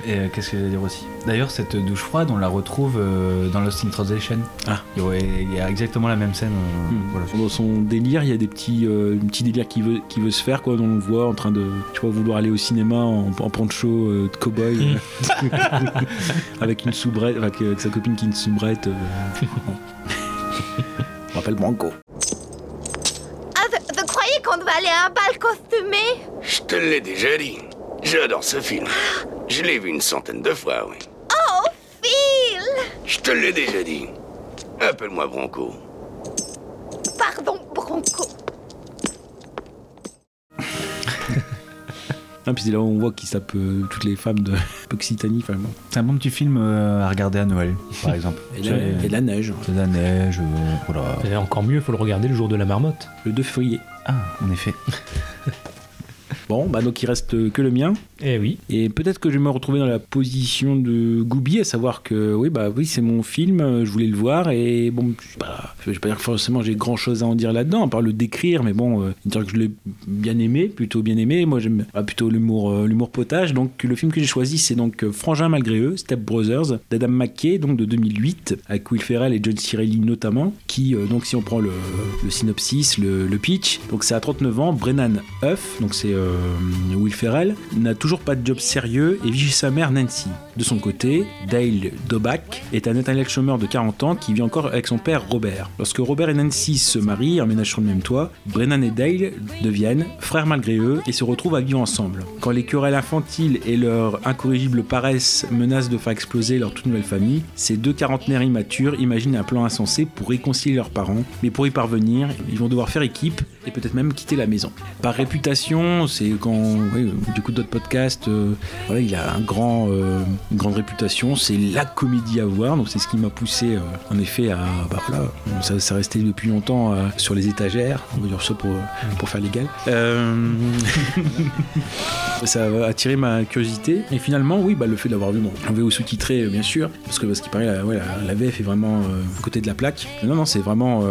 Et euh, qu'est-ce que je veux dire aussi? D'ailleurs, cette douche froide, on la retrouve euh, dans Lost in Translation. Ah. Ouais, il y a exactement la même scène. euh, voilà. Dans son délire, il y a des petits, euh, petits délires qui veut, qui veut se faire, quoi. Dont on le voit en train de, sais pas, vouloir aller au cinéma en, en poncho euh, de cow-boy, euh, <laughs> avec une soubrette, avec, avec sa copine qui est une soubrette. euh. on rappelle <laughs> Branco. Ah, vous, vous croyez qu'on devait aller à un bal costumé? Je te l'ai déjà dit. J'adore ce film. Je l'ai vu une centaine de fois, oui. Oh, Phil Je te l'ai déjà dit. Appelle-moi Bronco. Pardon, Bronco. <laughs> Ah, puis c'est là où on voit qu'il tape euh, toutes les femmes de <laughs> Occitanie. Enfin, bon. C'est un bon petit film euh, à regarder à Noël, par <laughs> exemple. Et la- et la neige. De la neige, euh, voilà. Et encore mieux, il faut le regarder le jour de la marmotte. Le 2 février. Ah, en effet. Bon, bah donc il reste que le mien. Eh oui. Et peut-être que je vais me retrouver dans la position de Goubi, à savoir que oui, bah oui, c'est mon film, je voulais le voir et bon, pas, je vais pas dire que forcément j'ai grand chose à en dire là-dedans, à part le décrire, mais bon, euh, dire que je l'ai bien aimé, plutôt bien aimé. Moi, j'aime ah, plutôt l'humour, euh, l'humour potage. Donc le film que j'ai choisi, c'est donc euh, Frangin malgré eux, Step Brothers, d'Adam McKay, donc de 2008, avec Will Ferrell et John C. Reilly notamment, qui euh, donc si on prend le, le synopsis, le, le pitch, donc c'est à 39 ans, Brennan Huff, donc c'est euh, Will Ferrell, n'a toujours pas de job sérieux et vit chez sa mère Nancy. De son côté, Dale Dobach est un intellectuel chômeur de 40 ans qui vit encore avec son père Robert. Lorsque Robert et Nancy se marient et emménagent sur le même toit, Brennan et Dale deviennent frères malgré eux et se retrouvent à vivre ensemble. Quand les querelles infantiles et leur incorrigible paresse menacent de faire exploser leur toute nouvelle famille, ces deux quarantenaires immatures imaginent un plan insensé pour réconcilier leurs parents, mais pour y parvenir, ils vont devoir faire équipe et peut-être même quitter la maison. Par réputation, c'est quand, du coup, d'autres podcasts, euh, il a un grand, euh, une grande réputation, c'est la comédie à voir, donc c'est ce qui m'a poussé, euh, en effet, à, bah voilà, ça, ça restait depuis longtemps euh, sur les étagères, on va dire ça pour, pour faire légal. <laughs> Ça a attiré ma curiosité, et finalement, oui, bah, le fait d'avoir vu mon VO sous-titré, bien sûr, parce que, parce qu'il paraît, la, ouais, la, VF est vraiment côté de la plaque. Non, non, c'est vraiment,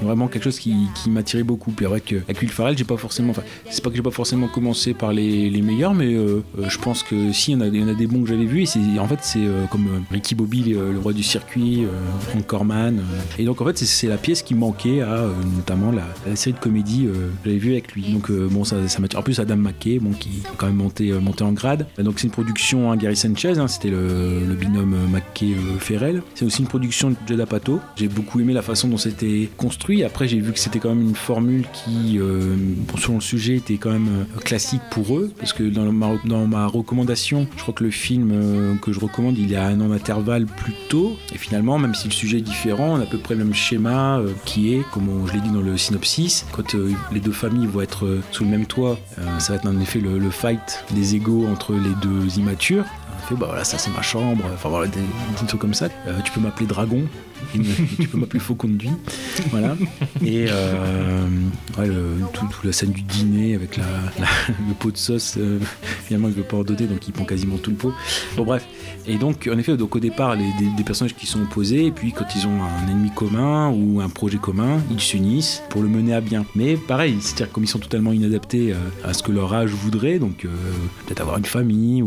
vraiment quelque chose qui, qui m'attirait beaucoup. Puis avec, avec Will Ferrell, j'ai pas forcément, enfin, c'est pas que j'ai pas forcément commencé par les, les meilleurs, mais euh, euh, je pense que si, il y en a, des bons que j'avais vus, et en fait, c'est euh, comme Ricky Bobby, le, roi du circuit, Frank Corman. et donc, en fait, c'est, la pièce qui manquait à notamment la, série de comédie que j'avais vue avec lui. Donc, bon, ça, ça. En plus, Adam McKay, bon, qui a quand même monté, monté en grade. Donc, c'est une production à Gary Sanchez, hein, c'était le, binôme McKay-Ferrell. c'est aussi une production de Judd Apatow. J'ai beaucoup aimé la façon dont c'était construit. Après, j'ai vu que c'était quand même une formule qui, selon le sujet, était quand même classique pour eux. Parce que dans ma, recommandation, je crois que le film euh, que je recommande, il est à un an d'intervalle plus tôt. Et finalement, même si le sujet est différent, on a à peu près le même schéma euh, qui est, comme je l'ai dit dans le synopsis, quand euh, les deux familles vont être sous le même toit, ça va être en effet le, fight des égaux entre les deux immatures. Bah voilà, ça c'est ma chambre, enfin voilà, des, des trucs comme ça. Tu peux m'appeler Dragon, tu peux m'appeler Faucon de voilà. Et euh, ouais, le- tout, tout la scène du dîner avec la, le pot de sauce, euh, finalement il veut pas en donner, donc il prend quasiment tout le pot. Bon bref, et donc en effet, donc au départ, les, des, des personnages qui sont opposés, et puis quand ils ont un ennemi commun ou un projet commun, ils s'unissent pour le mener à bien. Mais pareil, c'est-à-dire comme ils sont totalement inadaptés euh, à ce que leur âge voudrait, donc euh, peut-être avoir une famille ou,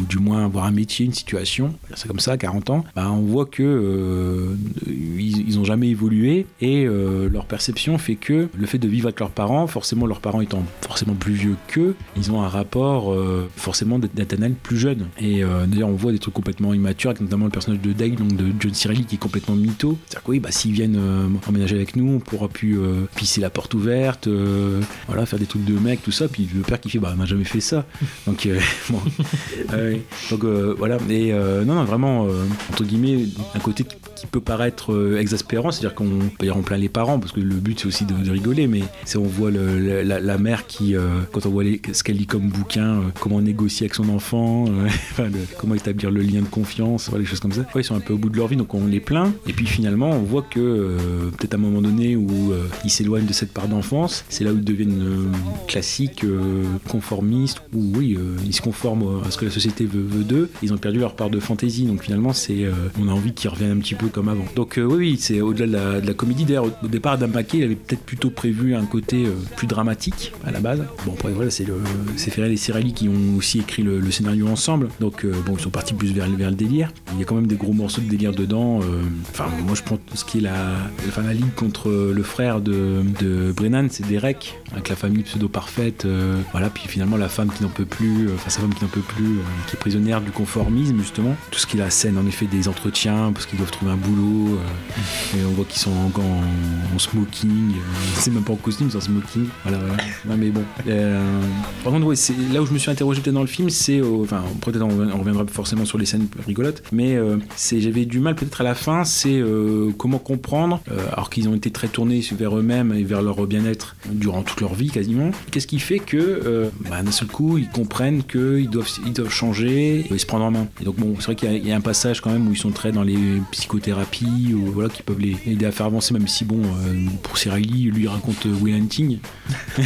ou du moins avoir un métier, une situation, c'est comme ça, 40 ans, bah, on voit que euh, ils, ils ont jamais évolué et euh, leur perception fait que le fait de vivre avec leurs parents, forcément leurs parents étant forcément plus vieux qu'eux, ils ont un rapport euh, forcément d'Athanel plus jeune. Et euh, d'ailleurs, on voit des trucs complètement immatures, avec notamment le personnage de Dale, donc de John Cirelli, qui est complètement mytho. C'est-à-dire que oui, bah, s'ils viennent emménager avec nous, on pourra plus pisser la porte ouverte, voilà, faire des trucs de mec, tout ça. Puis le père qui fait, bah, m'a jamais fait ça. Donc, euh, <laughs> bon. <laughs> Ah. Donc euh, voilà. Et non, non, vraiment, entre guillemets, un côté qui, peut paraître euh, exaspérant, c'est-à-dire qu'on peut dire on plaint les parents, parce que le but c'est aussi de, rigoler, mais c'est on voit la, mère qui, euh, quand on voit les- ce qu'elle lit comme bouquin, euh, comment négocier avec son enfant, <laughs> comment établir le lien de confiance, voilà, des choses comme ça. Ils sont un peu au bout de leur vie, donc on les plaint. Et puis finalement, on voit que peut-être à un moment donné où ils s'éloignent de cette part d'enfance, c'est là où ils deviennent classiques, conformistes, où oui, ils se conforment à ce que la société veut, veut d'eux. Ils ont perdu leur part de fantaisie, donc finalement, c'est, on a envie qu'ils reviennent un petit peu comme avant. Donc euh, oui, oui, c'est au-delà de la, comédie. D'ailleurs, au, départ, Adam McKay, il avait peut-être plutôt prévu un côté euh, plus dramatique à la base. Bon, après voilà, c'est Ferrell et Cirelli qui ont aussi écrit le, scénario ensemble. Donc euh, bon, ils sont partis plus vers, vers le délire. Il y a quand même des gros morceaux de délire dedans. Enfin, moi, je prends tout ce qui est la, enfin, la ligue contre le frère de, de Brennan, c'est Derek, avec la famille pseudo-parfaite. euh, voilà, puis finalement, la femme qui n'en peut plus, enfin, sa femme qui n'en peut plus, qui est prisonnière du conformisme, justement. Tout ce qui est la scène, en effet, des entretiens, parce qu'ils doivent trouver un boulot. euh, et on voit qu'ils sont en, en- smoking. euh, c'est même pas en costume, c'est en smoking. Voilà. Non, mais bon. Euh, par contre, ouais, là où je me suis interrogé peut-être dans le film, c'est. Enfin, peut-être on, reviendra forcément sur les scènes rigolotes, mais c'est j'avais du mal peut-être à la fin, c'est comment comprendre, alors qu'ils ont été très tournés vers eux-mêmes et vers leur bien-être durant toute leur vie quasiment, qu'est-ce qui fait que bah, d'un seul coup ils comprennent qu'ils doivent, ils doivent changer et se prendre en main. Et donc bon, c'est vrai qu'il y, a- il y a un passage quand même où ils sont très dans les psychothérapies, ou voilà, qui peuvent les aider à faire avancer, même si bon, euh, pour Cirelli, lui il raconte euh, Will Hunting. <laughs>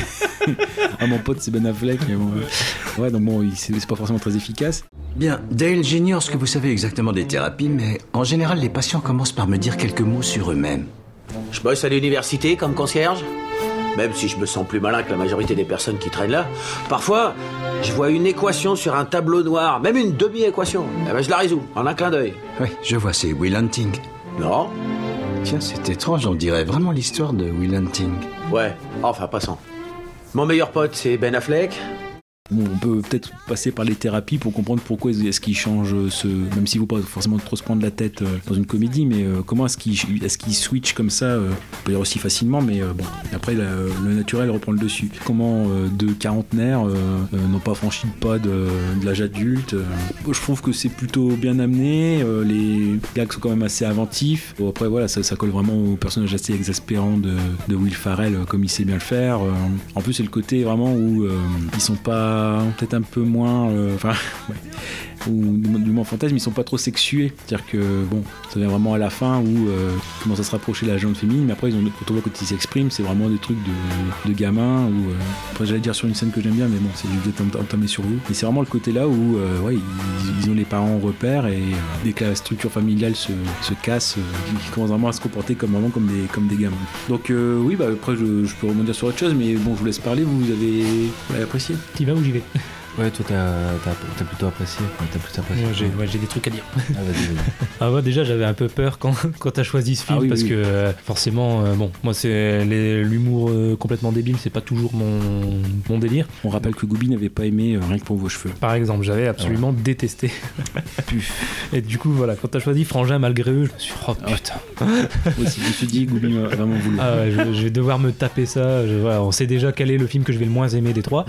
ah mon pote c'est Ben Affleck, mais bon, euh, ouais donc bon, c'est pas forcément très efficace. Bien, Dale, j'ignore ce que vous savez exactement des thérapies, mais en général, les patients commencent par me dire quelques mots sur eux-mêmes. Je bosse à l'université comme concierge. Même si je me sens plus malin que la majorité des personnes qui traînent là. Parfois, je vois une équation sur un tableau noir, même une demi-équation. Eh ben, je la résous, en un clin d'œil. Oui, je vois, c'est Will Hunting. Non Tiens, c'est étrange, on dirait vraiment l'histoire de Will Hunting. Ouais, enfin, passons. Mon meilleur pote, c'est Ben Affleck. Bon, on peut peut-être passer par les thérapies pour comprendre pourquoi est-ce qu'ils changent ce. Même s'il ne faut pas forcément trop se prendre la tête euh, dans une comédie, mais euh, comment est-ce qu'ils est switchent comme ça euh, On peut dire aussi facilement, mais bon, après le naturel reprend le dessus. Comment deux quarantenaires n'ont pas franchi le pas de, l'âge adulte. Je trouve que c'est plutôt bien amené, les gags sont quand même assez inventifs. Après, voilà, ça, colle vraiment au personnage assez exaspérant de, de Will Farrell, comme il sait bien le faire. En plus, c'est le côté vraiment où ils sont pas peut-être un peu moins euh, enfin <laughs> ouais, ou du moins fantasme ils sont pas trop sexués. C'est à dire que bon ça vient vraiment à la fin où euh, ils commencent à se rapprocher de la gente féminine mais après ils ont quand on voit quand ils s'expriment c'est vraiment des trucs de, gamins ou euh, après j'allais dire sur une scène que j'aime bien mais bon c'est peut-être entamer sur vous. Mais c'est vraiment le côté là où euh, ils, ont les parents en repère et euh, dès que la structure familiale se, se casse euh, ils commencent vraiment à se comporter comme des, gamins. Donc euh, oui bah après je, peux rebondir sur autre chose mais bon je vous laisse parler vous, avez, apprécié. T'y vas j'y vais Ouais, toi, t'as plutôt apprécié. Ouais, T'as plutôt apprécié. Moi, j'ai ouais, des trucs à dire. Ah, vas-y, vas-y. <laughs> Ah ouais, déjà j'avais un peu peur quand, <laughs> quand t'as choisi ce film Ah oui, parce oui. que euh, forcément, euh, bon, moi c'est l'humour euh, complètement débile, c'est pas toujours mon, mon délire. On rappelle que Goubi n'avait pas aimé Rien que pour vos cheveux. Par exemple, j'avais absolument détesté. <laughs> Et du coup, voilà, quand t'as choisi Frangin malgré eux, je me suis dit, oh putain. Oui, si je me suis dit, Goubi m'a vraiment voulu. Ah ouais, je, je vais devoir me taper ça. Je- voilà, on sait déjà quel est le film que je vais le moins aimer des trois.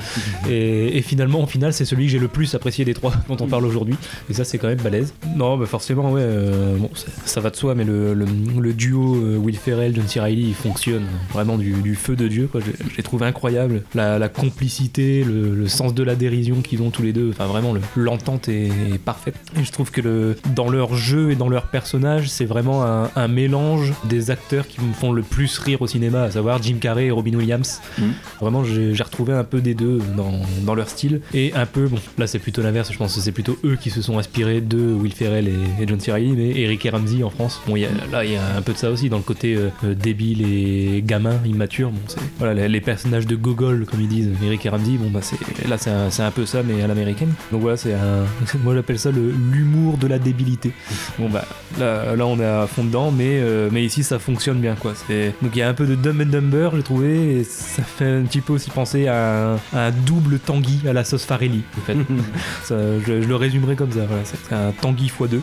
Et, et finalement, final, c'est celui que j'ai le plus apprécié des trois <laughs> dont on parle aujourd'hui. Et ça, c'est quand même balèze. Non, bah forcément, ouais. euh, bon, ça, ça va de soi, mais le, le- le duo euh, Will Ferrell, John C. Reilly, il fonctionne vraiment du, du feu de Dieu. quoi. Je, l'ai trouvé incroyable. La, la complicité, le, le sens de la dérision qu'ils ont tous les deux. Enfin, vraiment, le- l'entente est, est parfaite. Et je trouve que le, dans leur jeu et dans leur personnage, c'est vraiment un, un mélange des acteurs qui me font le plus rire au cinéma, à savoir Jim Carrey et Robin Williams. Mhm. Vraiment, j'ai j'ai retrouvé un peu des deux dans, dans leur style. Et Et un peu, bon, là c'est plutôt l'inverse, je pense que c'est plutôt eux qui se sont inspirés de Will Ferrell et, John C. Reilly, mais Eric et Ramsey en France. Bon, y a- là il y a un peu de ça aussi, dans le côté euh, euh, débile et gamin, immature. Bon, c'est- voilà, les, personnages de Gogol, comme ils disent, Eric et Ramsey, bon, bah, c'est, là c'est un, c'est un peu ça, mais à l'américaine. Donc voilà, c'est un. <laughs> Moi j'appelle ça l'humour de la débilité. Bon, bah là, là on est à fond dedans, mais, euh, mais ici ça fonctionne bien, quoi. C'est- Donc il y a un peu de Dumb and Dumber, j'ai trouvé, ça fait un petit peu aussi penser à un double Tanguy à la sauce Farelli, en fait. <laughs> Ça, je, je le résumerai comme ça, voilà, c'est un Tanguy x2.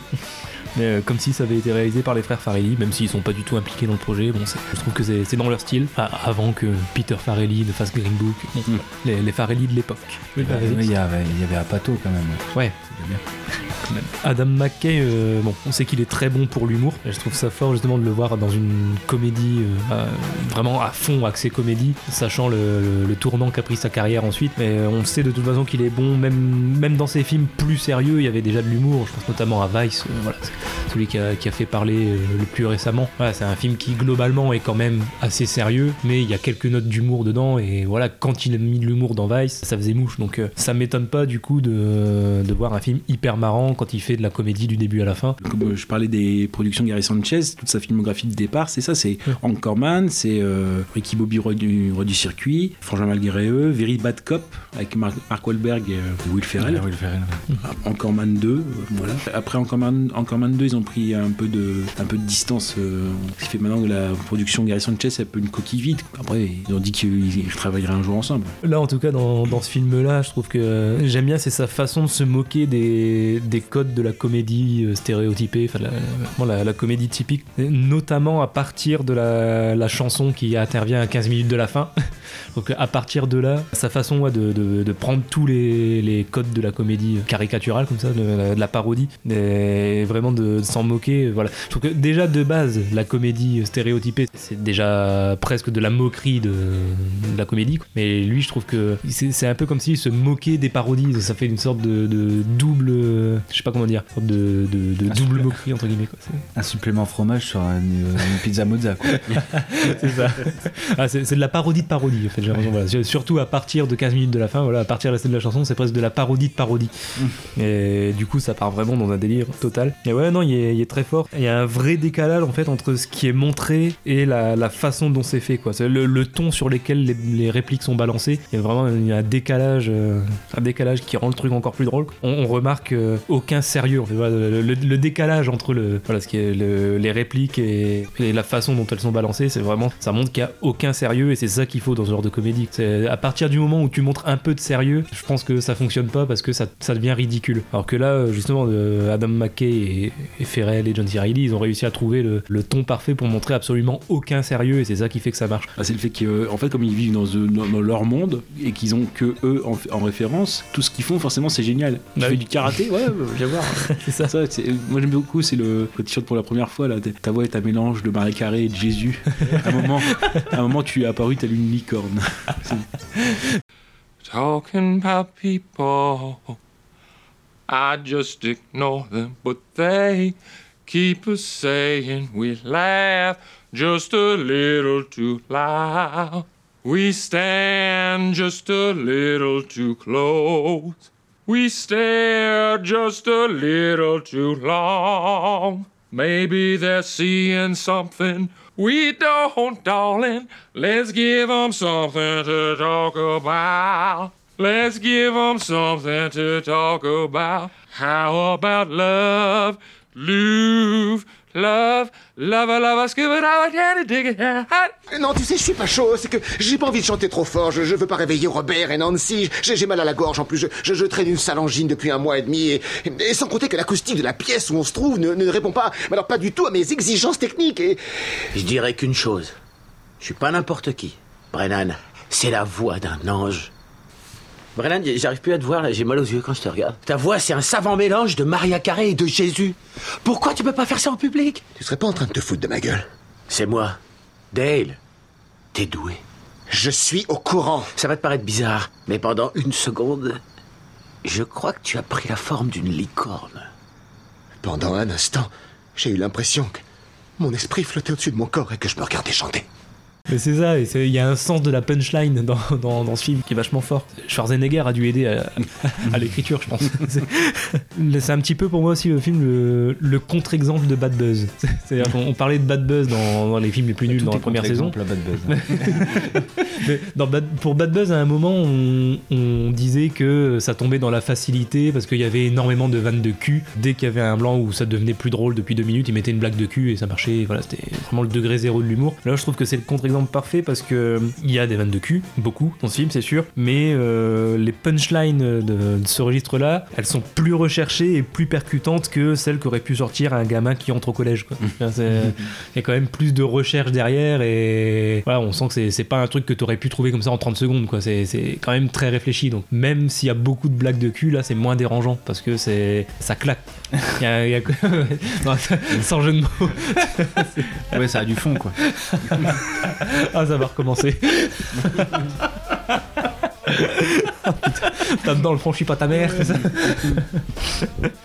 Mais euh, comme si ça avait été réalisé par les frères Farelli, même s'ils sont pas du tout impliqués dans le projet. Bon, c'est- je trouve que c'est c'est dans leur style, Enfin, avant que Peter Farelli ne fasse Green Book, Bon, les, les Farelli de l'époque. Bah, oui, il y avait, il y avait Apato quand même. Ouais. C'était bien. quand même. Adam McKay, euh, bon, on sait qu'il est très bon pour l'humour. Je trouve ça fort justement de le voir dans une comédie euh, euh, vraiment à fond, axée comédie, sachant le, le- le tournant qu'a pris sa carrière ensuite. Mais euh, on sait de toute façon qu'il est bon, même, même dans ses films plus sérieux, il y avait déjà de l'humour. Je pense notamment à Vice, euh, voilà, c'est celui qui a, qui a fait parler euh, le plus récemment. Voilà, c'est un film qui globalement est quand même assez sérieux, mais il y a quelques notes d'humour dedans. Et voilà, quand il a mis de l'humour dans Vice, ça faisait mouche. Donc euh, ça m'étonne pas du coup de, de voir un film hyper marrant quand il fait de la comédie du début à la fin. Comme euh, je parlais des productions de Gary Sanchez, toute sa filmographie de départ, c'est ça, c'est Anchorman, c'est euh, Ricky Bobby, roi du, roi du circuit, Frangin malgré eux, Very Bad Cop, avec Mark, Mark Wahlberg et euh, Will Ferrell. Ouais, Will Ferrell, ouais. Anchorman 2, euh, voilà. Après Anchorman, Anchorman 2, ils ont pris un peu de, distance, euh, ce qui fait maintenant que la production Gary Sanchez est un peu une coquille vide. Après, ils ont dit qu'ils travailleraient un jour ensemble. Là, en tout cas, dans, ce film-là, je trouve que j'aime bien, c'est sa façon de se moquer des, des codes de la comédie euh, stéréotypée, enfin, la, comédie typique, notamment à partir de la, chanson qui intervient à 15 minutes de la fin. <laughs> Donc, à partir de là, sa façon de, prendre tous les, codes de la comédie caricaturale, comme ça, de de la parodie, et vraiment de, de s'en moquer. Voilà. Je trouve que déjà de base, la comédie stéréotypée, c'est déjà presque de la moquerie de, de la comédie. Mais lui, je trouve que c'est un peu comme s'il se moquait des parodies. Ça fait une sorte de, de double, euh, je sais pas comment dire, de, double moquerie entre guillemets. Quoi. Un supplément fromage sur une, une pizza mozza. <laughs> C'est ça. Ah, c'est de la parodie de parodie, en fait, j'ai l'impression, voilà. Surtout à partir de 15 minutes de la fin, voilà, à partir de la scène de la chanson, c'est presque de la parodie de parodie. Et du coup, ça part vraiment dans un délire total. Et ouais, il est, très fort. Il y a un vrai décalage, en fait, entre ce qui est montré et la, façon dont c'est fait, quoi. Le, le ton sur lequel les, répliques sont balancées. Il y a vraiment un décalage, euh, un décalage qui rend le truc encore plus drôle. On, remarque euh, aucun sérieux, le, décalage entre les répliques et, la façon dont elles sont balancées, c'est vraiment, ça montre qu'il n'y a aucun sérieux et c'est ça qu'il faut dans ce genre de comédie. À partir du moment où tu montres un peu de sérieux, je pense que ça fonctionne pas parce que ça, devient ridicule. Alors que là, justement, de Adam McKay et, et Ferrell et John C. Reilly, ils ont réussi à trouver le, le ton parfait pour montrer absolument aucun sérieux et c'est ça qui fait que ça marche. Ah, c'est le fait qu'en fait, comme ils vivent dans, euh, dans- leur monde et qu'ils ont que eux en, en référence, tout ce qu'ils font, forcément, c'est génial. Tu Bah fais oui. du karaté, ouais, viens voir. <laughs> c'est ça. moi, j'aime beaucoup, c'est le chantes pour la première fois, là, ta voix est un mélange de Marie Carré et de Jésus. à, un moment, à un moment, tu es apparu tel une licorne. Talking about people, I just ignore them, but they keep us saying we laugh just a little too loud. We stand just a little too close. We stare just a little too long. Maybe they're seeing something we don't, darling. Let's give 'em something to talk about. Let's give 'em something to talk about. How about love, love, love, love, love, scuba, Non, tu sais, je suis pas chaud. C'est que j'ai pas envie de chanter trop fort. Je, je veux pas réveiller Robert et Nancy. J'ai j'ai mal à la gorge en plus. Je, je, je traîne une salangine depuis un mois et demi. Et, et sans compter que l'acoustique de la pièce où on se trouve ne, ne répond pas, mais alors pas du tout à mes exigences techniques. Et Je dirais qu'une chose. Je suis pas n'importe qui. Brennan, c'est la voix d'un ange. Brennan, j'arrive plus à te voir, j'ai mal aux yeux quand je te regarde. Ta voix, c'est un savant mélange de Maria Carré et de Jésus. Pourquoi tu peux pas faire ça en public? Tu serais pas en train de te foutre de ma gueule? C'est moi. Dale. T'es doué. Je suis au courant. Ça va te paraître bizarre, mais pendant une seconde, je crois que tu as pris la forme d'une licorne. Pendant un instant, j'ai eu l'impression que mon esprit flottait au-dessus de mon corps et que je me regardais chanter. Mais c'est ça, il y a un sens de la punchline dans, dans, dans ce film qui est vachement fort. Schwarzenegger a dû aider à, à l'écriture, je pense. <laughs> C'est un petit peu pour moi aussi le film le, le contre-exemple de Bad Buzz. <laughs> C'est-à-dire qu'on on parlait de Bad Buzz dans, dans les films les plus nuls Tout dans la première saison. Bad Buzz. <laughs> Mais dans Bad- pour Bad Buzz, à un moment, on, on disait que ça tombait dans la facilité parce qu'il y avait énormément de vannes de cul. Dès qu'il y avait un blanc où ça devenait plus drôle depuis deux minutes, ils mettaient une blague de cul et ça marchait. Voilà, c'était vraiment le degré zéro de l'humour. Là, je trouve que c'est le contre-exemple parfait parce que euh, il y a des vannes de cul, beaucoup dans ce film, c'est sûr, mais euh, les punchlines de, de ce registre-là, elles sont plus recherchées et plus percutantes que celles qu'aurait pu sortir un gamin qui entre au collège. c'est- Il y a quand même plus de recherche derrière et voilà, on sent que c'est- c'est pas un truc que tu aurais pu trouver comme ça en 30 secondes. quoi. C'est c'est quand même très réfléchi. Donc même s'il y a beaucoup de blagues de cul, là c'est moins dérangeant parce que c'est ça claque. Il y a- il y a- <laughs> Non, sans jeu de mots. Ouais, ça a du fond, quoi. <laughs> ah, ça va recommencer. <laughs> Ah, putain, Tape dans le suis pas ta mère, c'est ça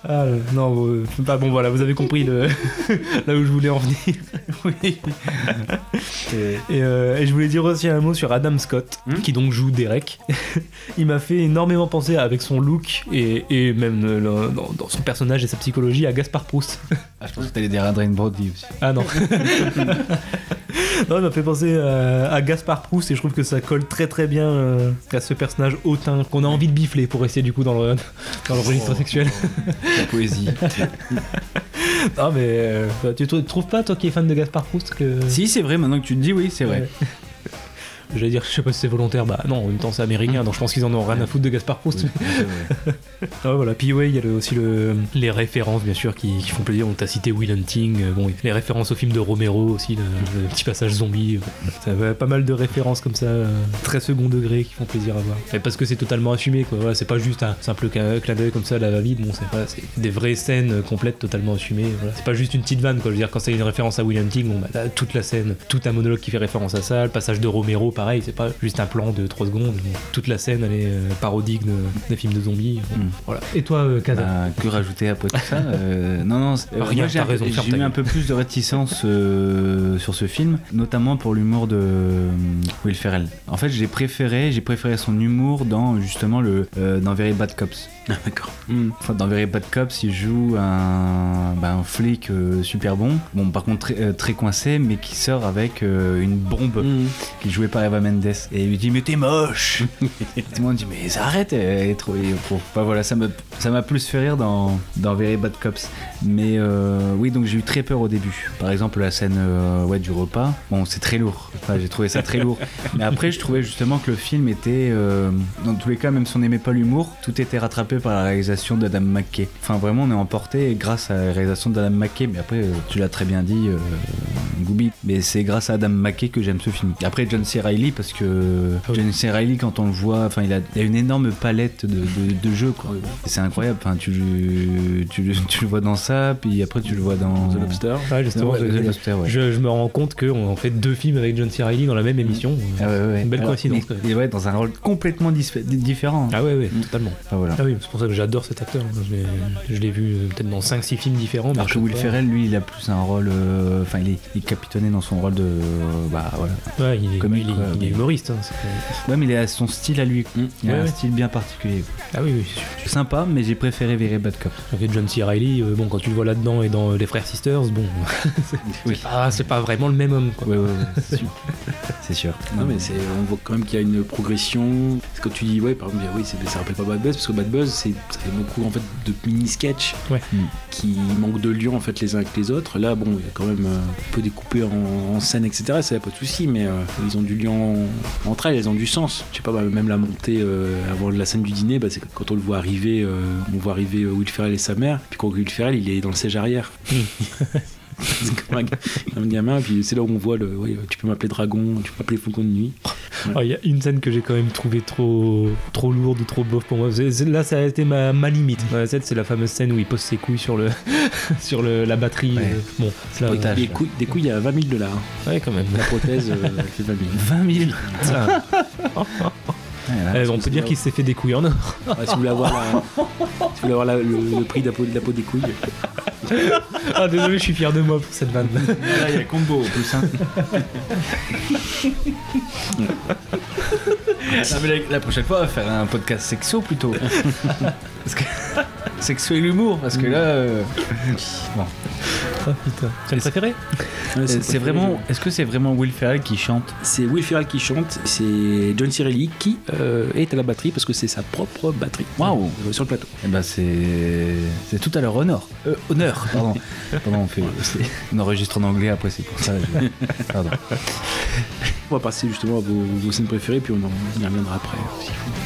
Ah, non, euh, bah, bon voilà, vous avez compris le... là où je voulais en venir. oui. Et, euh, et je voulais dire aussi un mot sur Adam Scott, qui donc joue Derek. Il m'a fait énormément penser avec son look et, et même euh, le- dans, dans son personnage et sa psychologie à Gaspard Proust. Ah, je pense que t'allais dire Adrien Brody aussi. Ah non. <laughs> non, il m'a fait penser à, à Gaspard Proust et je trouve que ça colle très très bien euh, à ce personnage hautain qu'on a envie de bifler pour rester du coup dans le, dans le registre sexuel. La poésie. <laughs> non mais euh, tu trou- trouves pas toi qui es fan de Gaspard Proust que... Si, c'est vrai, maintenant que tu te dis, oui, c'est vrai. Ouais. J'allais dire, je sais pas si c'est volontaire, bah non, en même temps c'est américain, donc je pense qu'ils en ont rien à foutre de Gaspard Proust. <laughs> Ah, voilà. Puis ouais, il y a le- aussi le, les références, bien sûr, qui, qui font plaisir. On t'a cité Will Hunting, euh, bon, les références au film de Romero aussi, le, le petit passage zombie. euh, Ça va pas mal de références comme ça, euh, très second degré, qui font plaisir à voir. Et parce que c'est totalement assumé, quoi. Voilà, c'est pas juste un simple clin d'œil comme ça à la va-vide. Bon, c'est pas, c'est des vraies scènes euh, complètes, totalement assumées. Voilà. C'est pas juste une petite vanne, quoi. Je veux dire, quand c'est une référence à Will Hunting, bon, bah, toute la scène, tout un monologue qui fait référence à ça, le passage de Romero, pareil, c'est pas juste un plan de 3 secondes. Toute la scène, elle est euh, parodique de- des films de zombies. Bon, Voilà. Et toi, euh, Kaza Bah, que rajouter après tout ça Euh, Non, non, Rien, j'ai eu un peu plus de réticence euh, sur ce film, notamment pour l'humour de Will Ferrell. En fait, j'ai préféré, j'ai préféré son humour dans justement le dans Very Bad Cops. <laughs> D'accord. Enfin, dans Very Bad Cops, il joue un, bah, un flic euh, super bon, bon par contre très, euh, très coincé, mais qui sort avec euh, une bombe qui est jouée par Eva Mendes. Et il lui dit mais t'es moche. <laughs> Et tout le monde dit mais ça arrête, elle est trop. trop- Bah voilà, ça m'a ça m'a plus fait rire dans dans Very Bad Cops. Mais euh, oui, donc j'ai eu très peur au début. Par exemple la scène euh, ouais du repas, bon c'est très lourd. Enfin, j'ai trouvé ça très lourd. <laughs> Mais après je trouvais justement que le film était euh, dans tous les cas, même si on n'aimait pas l'humour, tout était rattrapé par la réalisation d'Adam McKay. Enfin vraiment on est emporté grâce à la réalisation d'Adam McKay. Mais après euh, tu l'as très bien dit, euh, Gooby. Mais c'est grâce à Adam McKay que j'aime ce film. Après John C. Reilly parce que John C. Reilly quand on le voit, enfin il a, il a une énorme palette de, de, de jeux quoi. C'est incroyable. Enfin tu, le- tu, le- tu le vois dans ça, puis après tu le vois dans The Lobster. Ouais, justement, Ouais, je, The Lobster, ouais. je- je me rends compte qu'on fait deux films avec John C. Reilly dans la même émission. Ah ouais, ouais. Une belle Alors, coïncidence. mais- et ouais, dans un rôle complètement différent. Ah ouais, ouais, totalement. Enfin, voilà. Ah oui, c'est pour ça que j'adore cet acteur. Je l'ai- vu euh, peut-être dans 5-6 films différents. Alors que Will fois- Ferrell, lui, il a plus un rôle. euh, Enfin, il, est, il est capitonné dans son rôle de. euh, bah voilà. Ouais, il est, Comique, il est- quoi, il est mais- humoriste. hein, Ouais, mais il a son style à lui. Il a Ouais, un ouais. style bien particulier. Ah oui, oui, c'est Sympa, mais j'ai préféré Very Bad Cop. sûr. Ok, John C. Reilly, euh, bon, quand tu le vois là-dedans et dans Les Frères Sisters, bon, <laughs> c'est Oui. pas, c'est pas vraiment le même homme. Quoi. Ouais, ouais, ouais, c'est sûr. <laughs> c'est sûr. Non mais c'est, on voit quand même qu'il y a une progression. Parce que quand tu dis ouais par exemple oui ça rappelle pas Bad Buzz parce que Bad Buzz c'est, ça fait beaucoup en fait de mini sketch Ouais. qui manquent de liens en fait les uns avec les autres. Là bon il y a quand même euh, un peu découpé en, en scène etc. Ça y a pas de souci mais euh, ils ont du lien en- entre elles, elles ont du sens. Je sais pas bah, même la montée euh, avant la scène du dîner bah, c'est quand on le voit arriver, euh, on voit arriver euh, Will Ferrell et sa mère. Puis quand Will Ferrell il est dans le siège arrière. c'est <laughs> comme un, comme un gamin, puis c'est là où on voit le. ouais, tu peux m'appeler Dragon, tu peux m'appeler Faucon de nuit. Oh, Il y a une scène que j'ai quand même trouvé trop, trop lourde ou trop bof pour moi. C'est- là, ça a été ma, ma limite. C'est la fameuse scène où il pose ses couilles sur, le, <laughs> sur le, la batterie. Ouais. euh, Bon, c'est là, Des couilles, des couilles à 20 000 dollars. Ouais, quand même. La prothèse, euh, fait 20 000. 20 000 Euh, on peut dire qu'il s'est fait des couilles en or. <laughs> Ouais, si vous voulez avoir, la- si vous voulez avoir la- le, le prix de la peau, de la peau des couilles. ah désolé, je suis fier de moi pour cette vanne. Là, il y a combo en plus. hein. <laughs> Non, mais la, la prochaine fois, on va faire un podcast sexo plutôt. Parce que... <laughs> Sexo et l'humour, parce que là. euh, Bon. Oh putain. C'est le préféré C'est c'est vraiment. Est-ce que c'est vraiment Will Ferrell qui chante? C'est Will Ferrell qui chante, c'est John Cirelli qui euh, est à la batterie parce que c'est sa propre batterie. Waouh Euh, Sur le plateau. Eh ben c'est tout à leur honneur. Euh, honneur, pardon. pardon, on fait on enregistre en anglais après c'est pour ça. je- Pardon. On va passer justement à vos, vos scènes préférées puis on, en, on y reviendra après.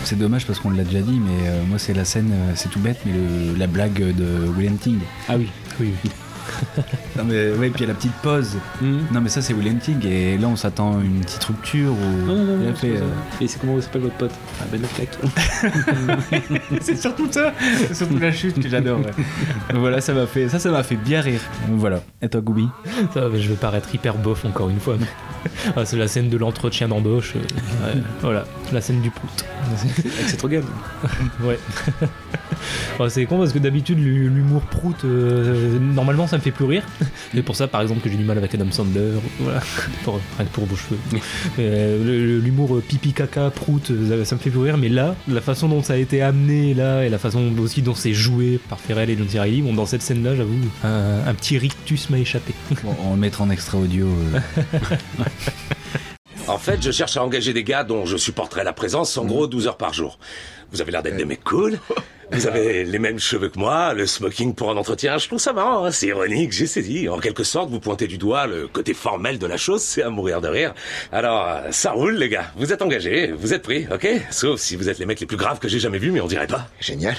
C'est dommage parce qu'on l'a déjà dit, mais euh, moi c'est la scène, euh, c'est tout bête, mais le- la blague de William Ting. Ah oui, oui, oui. <laughs> Non mais ouais, puis il y a la petite pause. Non mais ça c'est William Ting et là on s'attend à une petite rupture ou. Non, non, non, non, fait, c'est euh. Et c'est comment s'appelle votre pote? Ah Ben Affleck. <laughs> c'est surtout ça, c'est surtout la chute que j'adore. ouais. Voilà, ça m'a fait, ça, ça m'a fait bien rire. Donc voilà. Et toi, Goubi? Ça, je vais paraître hyper bof encore une fois. mais- <laughs> Ah, c'est la scène de l'entretien d'embauche. euh, ouais, voilà, la scène du prout. Avec cette gamme. ouais. C'est con parce que d'habitude l'hu- l'humour prout, euh, normalement ça me fait plus rire. C'est pour ça par exemple que j'ai du mal avec Adam Sandler. Voilà, pour, rien que pour vos cheveux. Euh, le- L'humour euh, pipi caca prout, euh, ça, ça me fait plus rire. Mais là, la façon dont ça a été amené là et la façon aussi dont c'est joué par Ferrell et John C. Reilly, bon dans cette scène là j'avoue un, un petit rictus m'a échappé. Bon, on le mettra en extra audio. euh. <laughs> En fait, je cherche à engager des gars dont je supporterai la présence en gros 12 heures par jour. Vous avez l'air d'être des mecs cool. <laughs> Vous avez les mêmes cheveux que moi, le smoking pour un entretien. Je trouve ça marrant, hein, c'est ironique, j'ai saisi. En quelque sorte, vous pointez du doigt le côté formel de la chose, c'est à mourir de rire. Alors, euh, ça roule, les gars. Vous êtes engagés, vous êtes pris, ok? Sauf si vous êtes les mecs les plus graves que j'ai jamais vus, mais on dirait pas. Génial.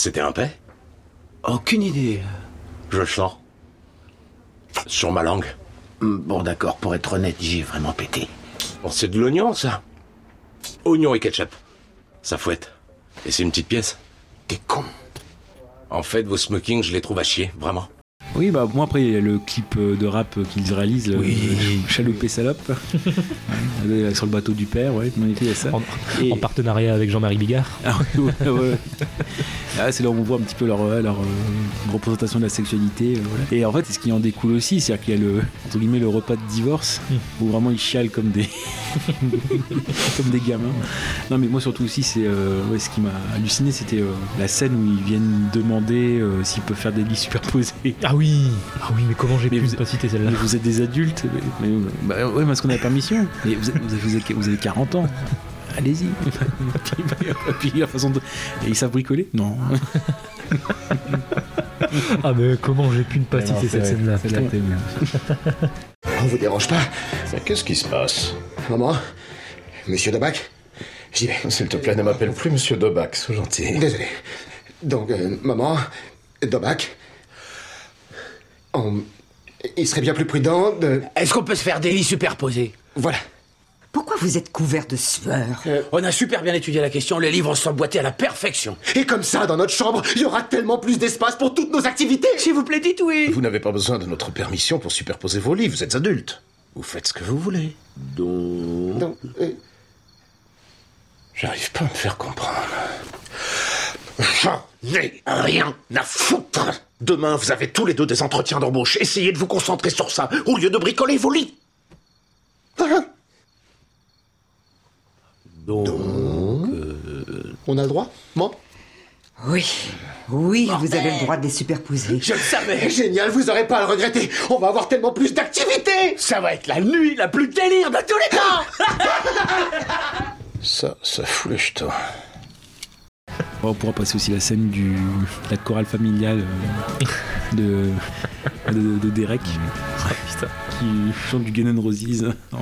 C'était un paix Aucune idée. Je le sens. Sur ma langue. Hmm, Bon, d'accord, pour être honnête, j'ai vraiment pété. Bon, c'est de l'oignon, ça. Oignon et ketchup. Ça fouette. Et c'est une petite pièce. T'es con. En fait, vos smokings, je les trouve à chier, vraiment. Oui, bah moi après il y a le clip euh, de rap euh, qu'ils réalisent, le Oui. <laughs> Chaloupé Salope, <laughs> Euh, sur le bateau du père, ouais, il y a ça. En, Et- en partenariat avec Jean-Marie Bigard. Ah ouais, ouais, ouais. <laughs> Ah, c'est là où on voit un petit peu leur, leur euh, représentation de la sexualité. euh, voilà. Et en fait, ce qui en découle aussi, c'est-à-dire qu'il y a le, entre guillemets, le repas de divorce, où vraiment ils chialent comme des, <laughs> comme des gamins. Non, mais moi surtout aussi, c'est euh, ouais, ce qui m'a halluciné, c'était euh, la scène où ils viennent demander euh, s'ils peuvent faire des lits superposés. Ah oui, ah oui, mais comment j'ai pu vous- ne pas citer celle-là vous êtes des adultes. Mais, mais- bah, ouais, parce qu'on a la permission. Mais êtes- vous avez- vous avez 40 ans. Allez-y. puis, <laughs> puis la façon de... Et ils savent bricoler Non. <laughs> Ah mais comment j'ai pu ne pas Alors, citer c'est cette scène-là. On vous dérange pas qu'est-ce qui se passe Maman Monsieur Debac J'y vais. S'il te plaît, ne m'appelle plus Monsieur Debac, sois gentil. Désolé. Donc, euh, maman, Debac, on... il serait bien plus prudent de... Est-ce qu'on peut se faire des lits superposés? Voilà. Pourquoi vous êtes couvert de sueur On a super bien étudié la question, les livres sont boîtés à la perfection. Et comme ça, dans notre chambre, il y aura tellement plus d'espace pour toutes nos activités S'il vous plaît, dites oui. Vous n'avez pas besoin de notre permission pour superposer vos lits, vous êtes adulte. Vous faites ce que vous voulez. Donc... Donc, euh, J'arrive pas à me faire comprendre. j'en ai rien à foutre Demain, vous avez tous les deux des entretiens d'embauche. Essayez de vous concentrer sur ça, au lieu de bricoler vos lits. Donc... On a le droit Moi Oui, oui, vous avez le droit de les superposer. Je le savais <laughs> Génial, vous aurez pas à le regretter On va avoir tellement plus d'activités Ça va être la nuit la plus délire de tous les temps <laughs> Ça, ça fout les jetons. On pourra passer aussi la scène du la chorale familiale euh, de, de, de Derek. Ah, putain. Qui chante du Gun N' Roses <laughs> en,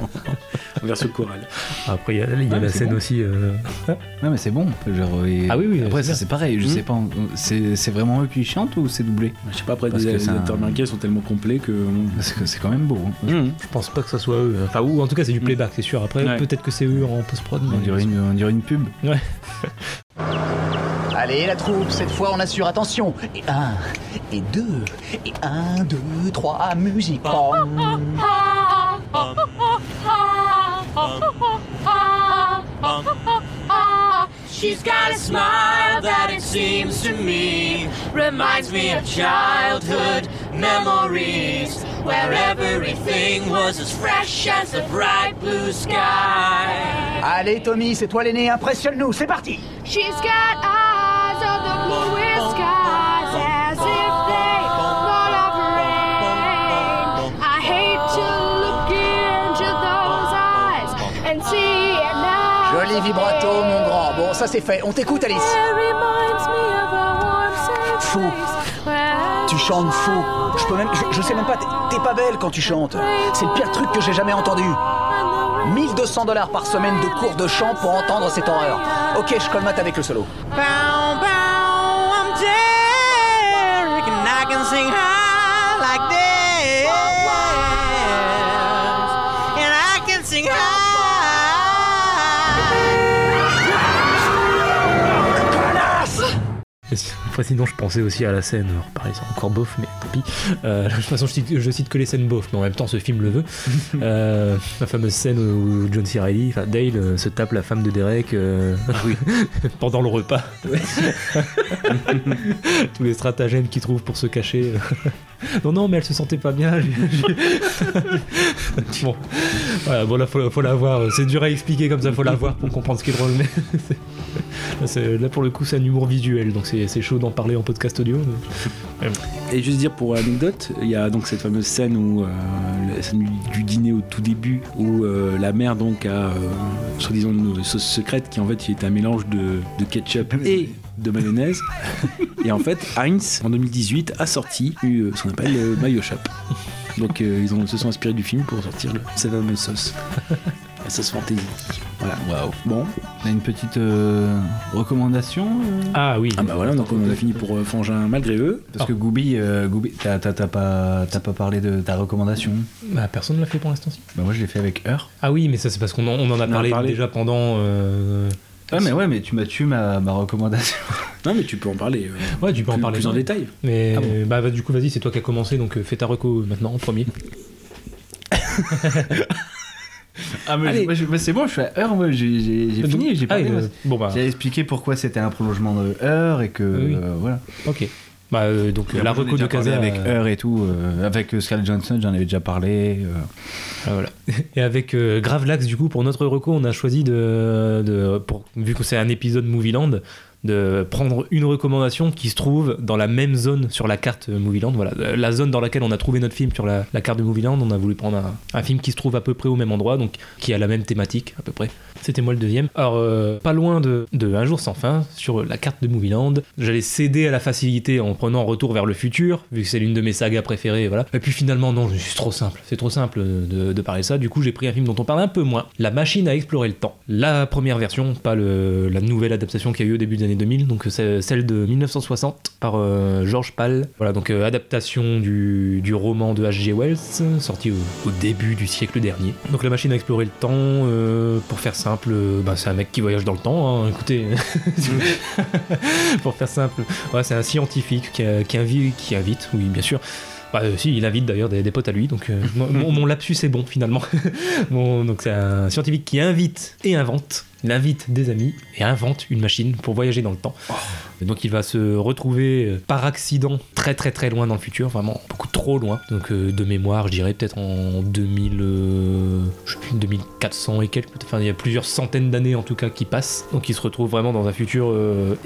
en version chorale. Après, il y a, il y a Ah, la scène bon. aussi. euh, <laughs> Ouais, mais c'est bon. Genre, et- Ah oui, oui, Après, c'est ça bien. c'est pareil. Je Hmm. sais pas. C'est c'est vraiment eux qui chantent ou c'est doublé? Je sais pas, après, Parce les que sont tellement complets que. Parce que c'est quand même beau. hein. Mhm. Je pense pas que ça soit eux. Enfin, ou en tout cas, c'est du playback, c'est sûr. Après, Ouais. peut-être que c'est eux en post-prod. On mais- dirait une, on dirait une pub. Ouais. <laughs> Allez, la troupe, cette fois on assure attention. Et un, et deux, et un, deux, trois, musique. She's got a smile that it seems to me reminds me of childhood memories where everything was as fresh as the bright blue sky. Allez, Tommy, c'est toi l'aîné, impressionne-nous, c'est parti. She's got eyes of the bluest skies as if they thought of rain. I hate to look into those eyes and see it now. Joli vibrato, ça c'est fait. On t'écoute, Alice. Where Tu chantes fou. Je peux même, je, je sais même pas. t'es- T'es pas belle quand tu chantes. C'est le pire truc que j'ai jamais entendu. 1200 dollars par semaine de cours de chant pour entendre cette horreur. Ok, je colmate avec le solo. Bow, bow, I'm Derek, and I can sing high like this. Après, sinon, je pensais aussi à la scène. Alors, pareil, c'est encore bof, mais tant pis. Euh, de toute façon, je cite, je cite que les scènes bof, mais en même temps, ce film le veut. <laughs> Euh, la fameuse scène où John C. Reilly, enfin Dale, euh, se tape la femme de Derek euh, <laughs> pendant le repas. <laughs> Tous les stratagèmes qu'il trouve pour se cacher. non, non, mais elle se sentait pas bien. bon, voilà, bon là, faut, faut la voir. C'est dur à expliquer comme ça, faut la voir pour comprendre ce qui est drôle. Mais là, pour le coup, c'est un humour visuel, donc c'est chaud d'en parler en podcast audio. mais- Et juste dire pour l'anecdote, il y a donc cette fameuse scène où euh, la scène du, du dîner au tout début où euh, la mère donc a euh, soi-disant une sauce secrète qui en fait est un mélange de, de ketchup et de mayonnaise. <laughs> et en fait, Heinz en 2018 a sorti ce qu'on appelle le mayo shop. Donc euh, ils ont, se sont inspirés du film pour sortir cette fameuse sauce. <laughs> Sauce fantasy. Voilà. Waouh. Bon. On a une petite euh, recommandation euh Ah oui. Ah bah voilà, donc on a fini pour euh, Frangin malgré eux. Parce que Goubi, euh, Goubi, t'as t'as- t'as pas, t'as pas parlé de ta recommandation Bah, personne ne l'a fait pour l'instant. si. Bah moi je l'ai fait avec Heure. Ah oui, mais ça, c'est parce qu'on en, on en a On en a parlé, parlé. déjà pendant. euh, Ouais mais ouais mais tu m'as tué ma, ma recommandation. <laughs> Non mais tu peux en parler. euh, Ouais, tu peux en plus- parler plus en détail. Mais Ah bon bah, bah, du coup, vas-y, c'est toi qui as commencé, donc euh, fais ta reco maintenant en premier. <laughs> Ah mais, je- mais c'est bon, je suis à Heure, moi j'ai j'ai- j'ai Donc- fini, j'ai Ah, parlé. euh, moi. bon, bah. J'ai expliqué pourquoi c'était un prolongement de Heure et que Oui. euh, voilà. Ok. Bah, euh, donc Et la j'en ai reco de parlé Casa. avec euh, Heure et tout, euh, avec euh, Scarlett Johansson, j'en avais déjà parlé. euh. Ah, voilà. Et avec euh, Gravelax, du coup, pour notre reco, on a choisi de, de pour, vu que c'est un épisode Movieland, de prendre une recommandation qui se trouve dans la même zone sur la carte Movieland. Voilà, Euh, la zone dans laquelle on a trouvé notre film sur la, carte de Movieland. On a voulu prendre un film qui se trouve à peu près au même endroit, donc qui a la même thématique à peu près. C'était moi le deuxième. Alors, euh, pas loin de, de Un jour sans fin, sur la carte de Movieland. J'allais céder à la facilité en prenant Retour vers le futur, vu que c'est l'une de mes sagas préférées. Voilà. Et puis finalement, non, c'est trop simple. C'est trop simple de, de parler ça. Du coup, j'ai pris un film dont on parle un peu moins La machine à explorer le temps. La première version, pas le, la nouvelle adaptation qui a eu au début des années 2000, donc c'est celle de 1960 par euh, George Pal. Voilà, donc euh, adaptation du, du roman de H.G. Wells, sorti au, au début du siècle dernier. Donc la machine à explorer le temps, euh, pour faire simple, euh, bah, c'est un mec qui voyage dans le temps, hein, écoutez. <laughs> pour faire simple, c'est un scientifique qui, a- qui invite, oui bien sûr. Bah, euh, il invite d'ailleurs des, potes à lui, donc euh, mon, lapsus est bon finalement. <laughs> C'est un scientifique qui invite et invente. Il invite des amis et invente une machine pour voyager dans le temps. Et donc il va se retrouver euh, par accident très très très loin dans le futur, vraiment beaucoup trop loin. Donc euh, de mémoire, je dirais peut-être en 2000, euh, je sais plus, 2400 et quelques. Enfin, il y a plusieurs centaines d'années en tout cas qui passent. Donc il se retrouve vraiment dans un futur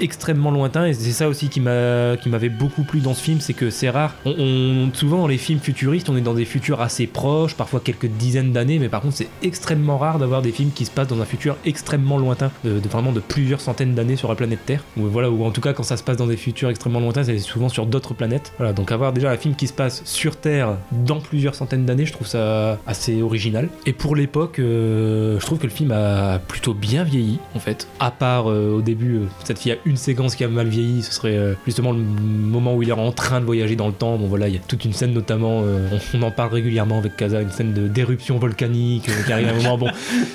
extrêmement lointain. Et c'est ça aussi qui m'a qui m'avait beaucoup plu dans ce film, c'est que c'est rare. On, souvent dans les films futuristes, on est dans des futurs assez proches, parfois quelques dizaines d'années, mais par contre c'est extrêmement rare d'avoir des films qui se passent dans un futur extrêmement lointain, de, vraiment de plusieurs centaines d'années sur la planète Terre. Voilà, en tout cas quand ça se passe dans des futurs extrêmement lointains, c'est souvent sur d'autres planètes. Voilà, donc avoir déjà un film qui se passe sur Terre dans plusieurs centaines d'années, je trouve ça assez original. Et pour l'époque, euh, je trouve que le film a plutôt bien vieilli en fait. À part euh, au début, euh, cette fille a une séquence qui a mal vieilli, ce serait euh, justement le moment où il est en train de voyager dans le temps. Bon voilà, il y a toute une scène notamment, euh, on, en parle régulièrement avec Kaza, une scène d'éruption volcanique euh, qui arrive à un moment. Bon,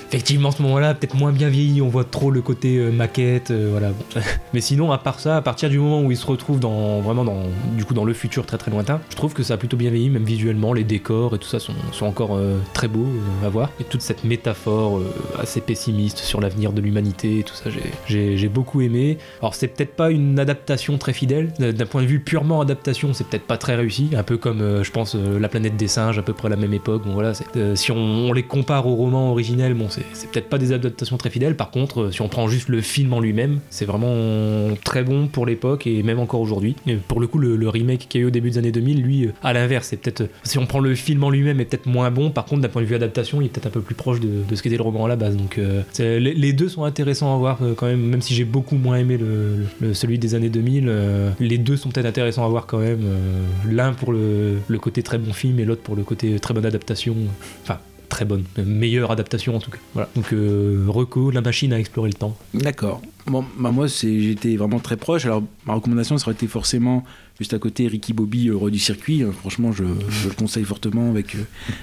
effectivement, ce moment-là, peut-être moins bien vieilli, on voit trop le côté euh, maquette, euh, voilà. <laughs> Mais sinon, à part ça, à partir du moment où il se retrouve dans vraiment dans du coup dans le futur très très lointain, je trouve que ça a plutôt bien vieilli, même visuellement, les décors et tout ça sont, sont encore euh, très beaux euh, à voir. Et toute cette métaphore euh, assez pessimiste sur l'avenir de l'humanité, et tout ça, j'ai- j'ai beaucoup aimé. Alors c'est peut-être pas une adaptation très fidèle, d'un point de vue purement adaptation, c'est peut-être pas très réussi, un peu comme euh, je pense La planète des singes, à peu près à la même époque. Bon voilà, si on, les compare au roman originel, bon c'est peut-être pas des adaptations très fidèles. Par contre, si on prend juste le film en lui-même, c'est vraiment très bon pour l'époque et même encore aujourd'hui. Pour le coup, le, remake qu'il y a eu au début des années 2000, lui, euh, à l'inverse, c'est peut-être euh, si on prend le film en lui-même, est peut-être moins bon. Par contre, d'un point de vue adaptation, il est peut-être un peu plus proche de, ce qu'était le roman à la base. Donc euh, les, deux sont intéressants à voir quand même, même si j'ai beaucoup moins aimé le, celui des années 2000. euh, les deux sont peut-être intéressants à voir quand même. L'un pour le, le côté très bon film et l'autre pour le côté très bonne adaptation. Enfin, très bonne, meilleure adaptation en tout cas. Voilà. Donc euh, Reco, la machine à explorer le temps. D'accord. Bon, bah moi, c'est, j'étais vraiment très proche. Alors, ma recommandation, ça aurait été forcément juste à côté Ricky Bobby, roi du circuit. Euh, franchement, je, je le conseille fortement avec euh,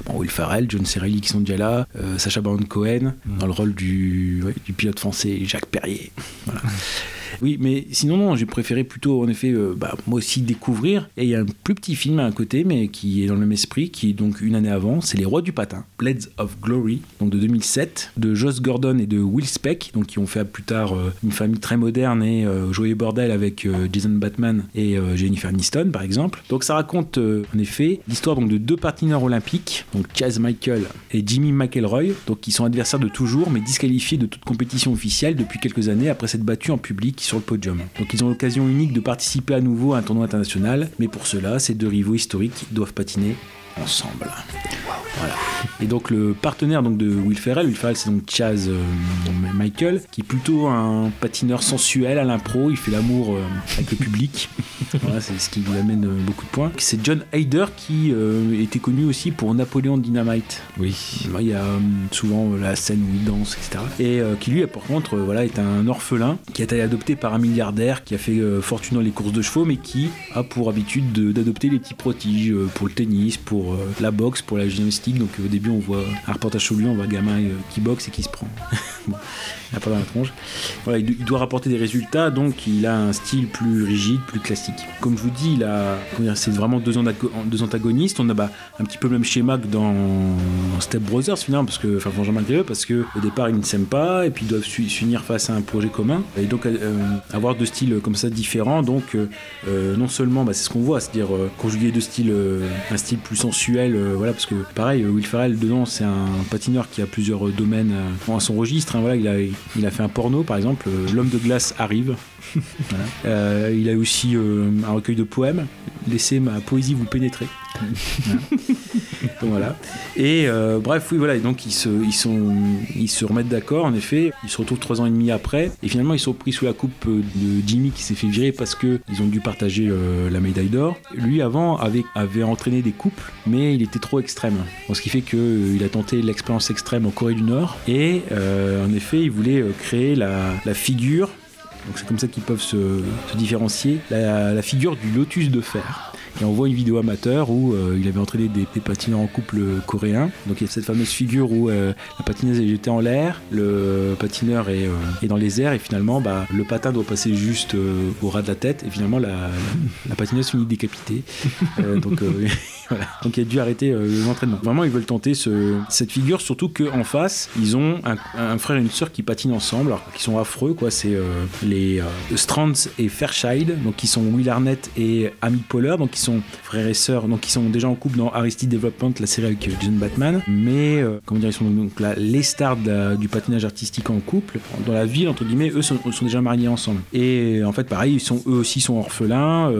bon, Will Ferrell, John Cerelli qui sont déjà là, euh, Sacha Baron Cohen dans le rôle du, ouais, du pilote français Jacques Perrier. Voilà. <laughs> Oui, mais sinon, non, j'ai préféré plutôt, en effet, euh, bah, moi aussi découvrir. Et il y a un plus petit film à côté, mais qui est dans le même esprit, qui est donc une année avant, c'est Les Rois du Patin, Blades of Glory, donc de 2007, de Joss Gordon et de Will Speck, donc qui ont fait plus tard euh, une famille très moderne et euh, Joyeux Bordel avec Jason Batman et Jennifer Aniston, par exemple. Donc ça raconte, en effet, l'histoire de deux patineurs olympiques, donc Chaz Michael et Jimmy McElroy, donc qui sont adversaires de toujours, mais disqualifiés de toute compétition officielle depuis quelques années après s'être battus en public sur le podium. Donc ils ont l'occasion unique de participer à nouveau à un tournoi international, mais pour cela, ces deux rivaux historiques doivent patiner ensemble. Voilà. Et donc le partenaire donc de Will Ferrell, Will Ferrell c'est donc Chaz euh, Michael, qui est plutôt un patineur sensuel à l'impro, il fait l'amour euh, avec le public. <laughs> voilà, c'est ce qui lui amène euh, beaucoup de points. C'est John Hayder qui était connu aussi pour Napoléon Dynamite. Oui. Il y a souvent la scène où il danse, etc. Et qui lui, par contre, voilà, est un orphelin qui a été adopté par un milliardaire qui a fait fortune dans les courses de chevaux, mais qui a pour habitude de- d'adopter les petits prodiges euh, pour le tennis, pour euh, la boxe, pour la gymnastique. Donc euh, au début, on voit un reportage sur lui, on voit un gamin euh, qui boxe et qui se prend. <laughs> bon, il a pas dans la tronche. Voilà, il, doit rapporter des résultats, donc il a un style plus rigide, plus classique. Comme je vous dis, il a, c'est vraiment deux, antago- deux antagonistes. On a bah, un petit peu le même schéma que dans Step Brothers finalement, parce que, enfin Benjamin malgré eux, parce que au départ ils ne s'aiment pas et puis ils doivent s'u- s'unir face à un projet commun. Et donc avoir deux styles comme ça différents, donc non seulement bah, c'est ce qu'on voit, c'est-à-dire conjuguer deux styles, un style plus sensuel, euh, voilà, parce que pareil, euh, Will Ferrell dedans c'est un patineur qui a plusieurs domaines euh, à son registre. hein, voilà, il a, fait un porno par exemple, L'homme de glace arrive. Euh, il a aussi euh, un recueil de poèmes. Laissez ma poésie vous pénétrer. Voilà. Et euh, bref, oui, voilà. Donc ils se, remettent d'accord. En effet, ils se retrouvent trois ans et demi après. Et finalement, ils sont pris sous la coupe de Jimmy qui s'est fait virer parce que ils ont dû partager la médaille d'or. Lui, avant, avait, entraîné des couples, mais il était trop extrême. Ce qui fait que euh, il a tenté l'expérience extrême en Corée du Nord. Et en effet, il voulait créer la figure donc c'est comme ça qu'ils peuvent se, différencier. La, figure du lotus de fer. Et on voit une vidéo amateur où euh, il avait entraîné des, patineurs en couple coréens. Donc il y a cette fameuse figure où euh, la patineuse est jetée en l'air, le patineur est, euh, est dans les airs et finalement bah, le patin doit passer juste au ras de la tête et finalement la, la, patineuse finit décapitée. Donc <laughs> Donc il a dû arrêter euh, l'entraînement. Vraiment ils veulent tenter ce- cette figure, surtout qu'en face ils ont un, frère et une sœur qui patinent ensemble, alors qui sont affreux quoi. C'est euh, les euh, Strands et Fairchild, donc qui sont Will Arnett et Amy Poehler, donc qui sont frères et sœurs, donc qui sont déjà en couple dans Aristide Development, la série avec euh, Jason Batman, mais euh, comment dire ils sont donc là les stars du patinage artistique en couple dans la ville entre guillemets, eux sont, déjà mariés ensemble. Et en fait pareil ils sont eux aussi sont orphelins,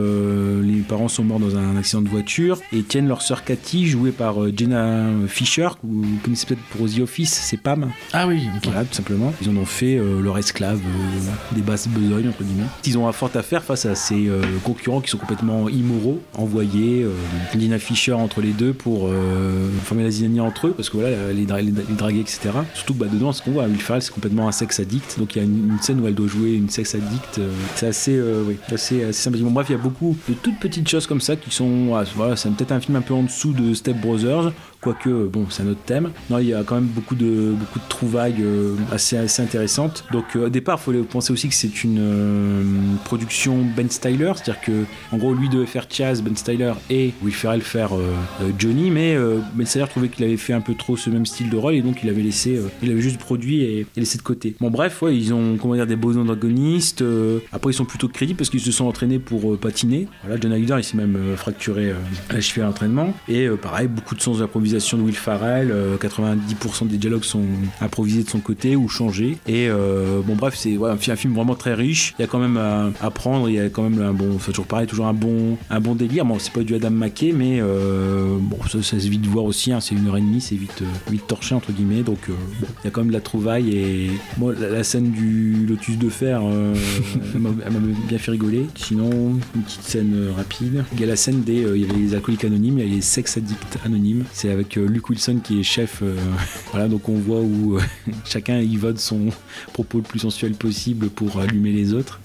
les parents sont morts dans un accident de voiture et tiennent Leur sœur Cathy, jouée par euh, Jenna Fisher, que vous connaissez peut-être pour The Office, c'est Pam. Ah oui, Voilà, tout simplement. Ils en ont fait euh, leur esclave euh, des basses besognes, entre guillemets. Ils ont un fort à faire face à ces concurrents qui sont complètement immoraux, envoyés, Jenna Fisher entre les deux pour former la zizanie entre eux, parce que voilà, les, dra- les, les draguer, etc. Surtout que bah, dedans, ce qu'on voit, Will Ferrell, c'est complètement un sexe addict. Donc il y a une, une scène où elle doit jouer une sexe addict. c'est assez, oui, assez, assez sympathique. Bon, bref, il y a beaucoup de toutes petites choses comme ça qui sont. ah, voilà, c'est peut-être un film un peu en dessous de Step Brothers. Quoique, bon, c'est un autre thème. Non, il y a quand même beaucoup de, beaucoup de trouvailles euh, assez, assez intéressantes. Donc, euh, au départ, il faut penser aussi que c'est une euh, production Ben Styler. C'est-à-dire que, en gros, lui devait faire Chaz, Ben Styler et Will Ferrell faire Johnny. Mais Ben Styler trouvait qu'il avait fait un peu trop ce même style de rôle et donc il avait laissé, il avait juste produit et, laissé de côté. Bon, bref, ouais, ils ont, comment dire, des beaux antagonistes. après, ils sont plutôt crédibles parce qu'ils se sont entraînés pour patiner. Voilà, John Hader, il s'est même fracturé la cheville à l'entraînement. Et pareil, beaucoup de sens de Will Farrell. euh, 90% des dialogues sont improvisés de son côté ou changés. Et euh, bon, bref, c'est un, fi- un film vraiment très riche. Il y a quand même à, prendre. Il y a quand même un bon, c'est toujours pareil, toujours un bon, un bon délire. Bon, c'est pas du Adam McKay, mais euh, bon, ça, ça se vite voir aussi. hein, c'est une heure et demie, c'est vite, euh, vite torché entre guillemets. Donc, euh, bon, il y a quand même de la trouvaille. Et moi, la, scène du Lotus de fer, euh, elle m'a bien fait rigoler. Sinon, une petite scène euh, rapide. Il y a la scène des, euh, il y avait les alcooliques anonymes, il y a les sex addicts anonymes. C'est avec euh, Luke Wilson qui est chef. euh, <laughs> voilà, donc on voit où euh, <laughs> chacun y va de son propos le plus sensuel possible pour allumer les autres.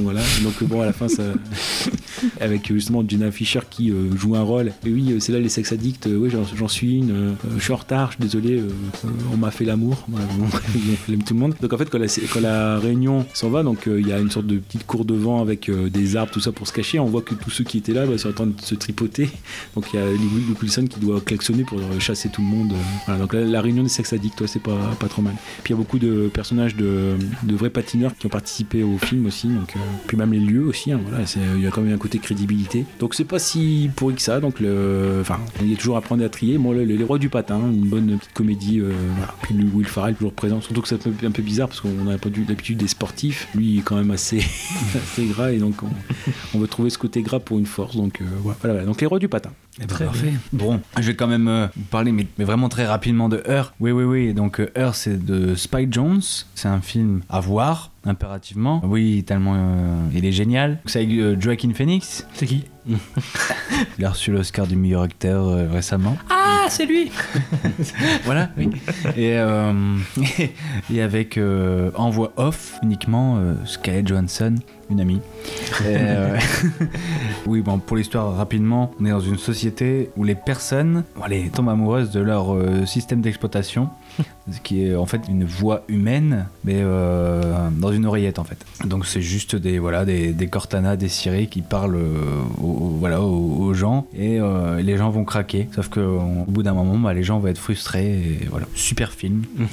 Donc voilà, donc euh, bon à la fin ça <laughs> avec euh, justement Jenna Fisher qui euh, joue un rôle. Et oui, c'est là les sex addicts. euh, oui, j'en suis une. euh, je suis en retard. Je suis désolé. on m'a fait l'amour. <laughs> Voilà, bon, aime tout le monde. Donc en fait, quand la, quand la réunion s'en va, donc il y a une sorte de petite cour de vent avec des arbres, tout ça pour se cacher. On voit que tous ceux qui étaient là bah, sont en train de se tripoter. <laughs> Donc il y a Luke Wilson qui doit klaxonner pour chasser tout le monde. Voilà, donc la, la réunion des sex addicts, ouais, c'est pas, pas trop mal. Puis il y a beaucoup de personnages de, de vrais patineurs qui ont participé au film aussi. Donc, puis même les lieux aussi. hein, voilà, il y a quand même un côté crédibilité. Donc c'est pas si pourri que ça. Donc le, enfin, il y a toujours à prendre et à trier. Moi, le- les rois du patin, une bonne petite comédie. euh, voilà. Puis le Will Farrell toujours présent. Surtout que c'est un peu, un peu bizarre parce qu'on n'a pas d'habitude des sportifs. Lui, il est quand même assez, <laughs> assez gras et donc on, on veut trouver ce côté gras pour une force. Donc euh, voilà, voilà. Donc les rois du patin. Eh ben, parfait. Bon, je vais quand même euh, vous parler, mais, mais vraiment très rapidement de Heure. Oui, oui, oui. Donc, euh, Heure, c'est de Spike Jones. C'est un film à voir, impérativement. Oui, tellement euh, il est génial. C'est avec euh, Joaquin Phoenix. C'est qui? <laughs> Il a reçu l'Oscar du meilleur acteur euh, récemment. Ah, c'est lui <laughs> voilà, oui. Et, euh, <laughs> et avec euh, en voix off uniquement euh, Scarlett Johansson, une amie. Et, euh, oui, bon, pour l'histoire, rapidement, on est dans une société où les personnes bon, allez, tombent amoureuses de leur euh, système d'exploitation, <laughs> ce qui est en fait une voix humaine, mais euh, dans une oreillette en fait. Donc c'est juste des, voilà, des, des Cortana, des Siri qui parlent euh, aux, voilà, aux, aux gens et les gens vont craquer. Sauf qu'au bout d'un moment, bah, les gens vont être frustrés et voilà. Super film. <laughs>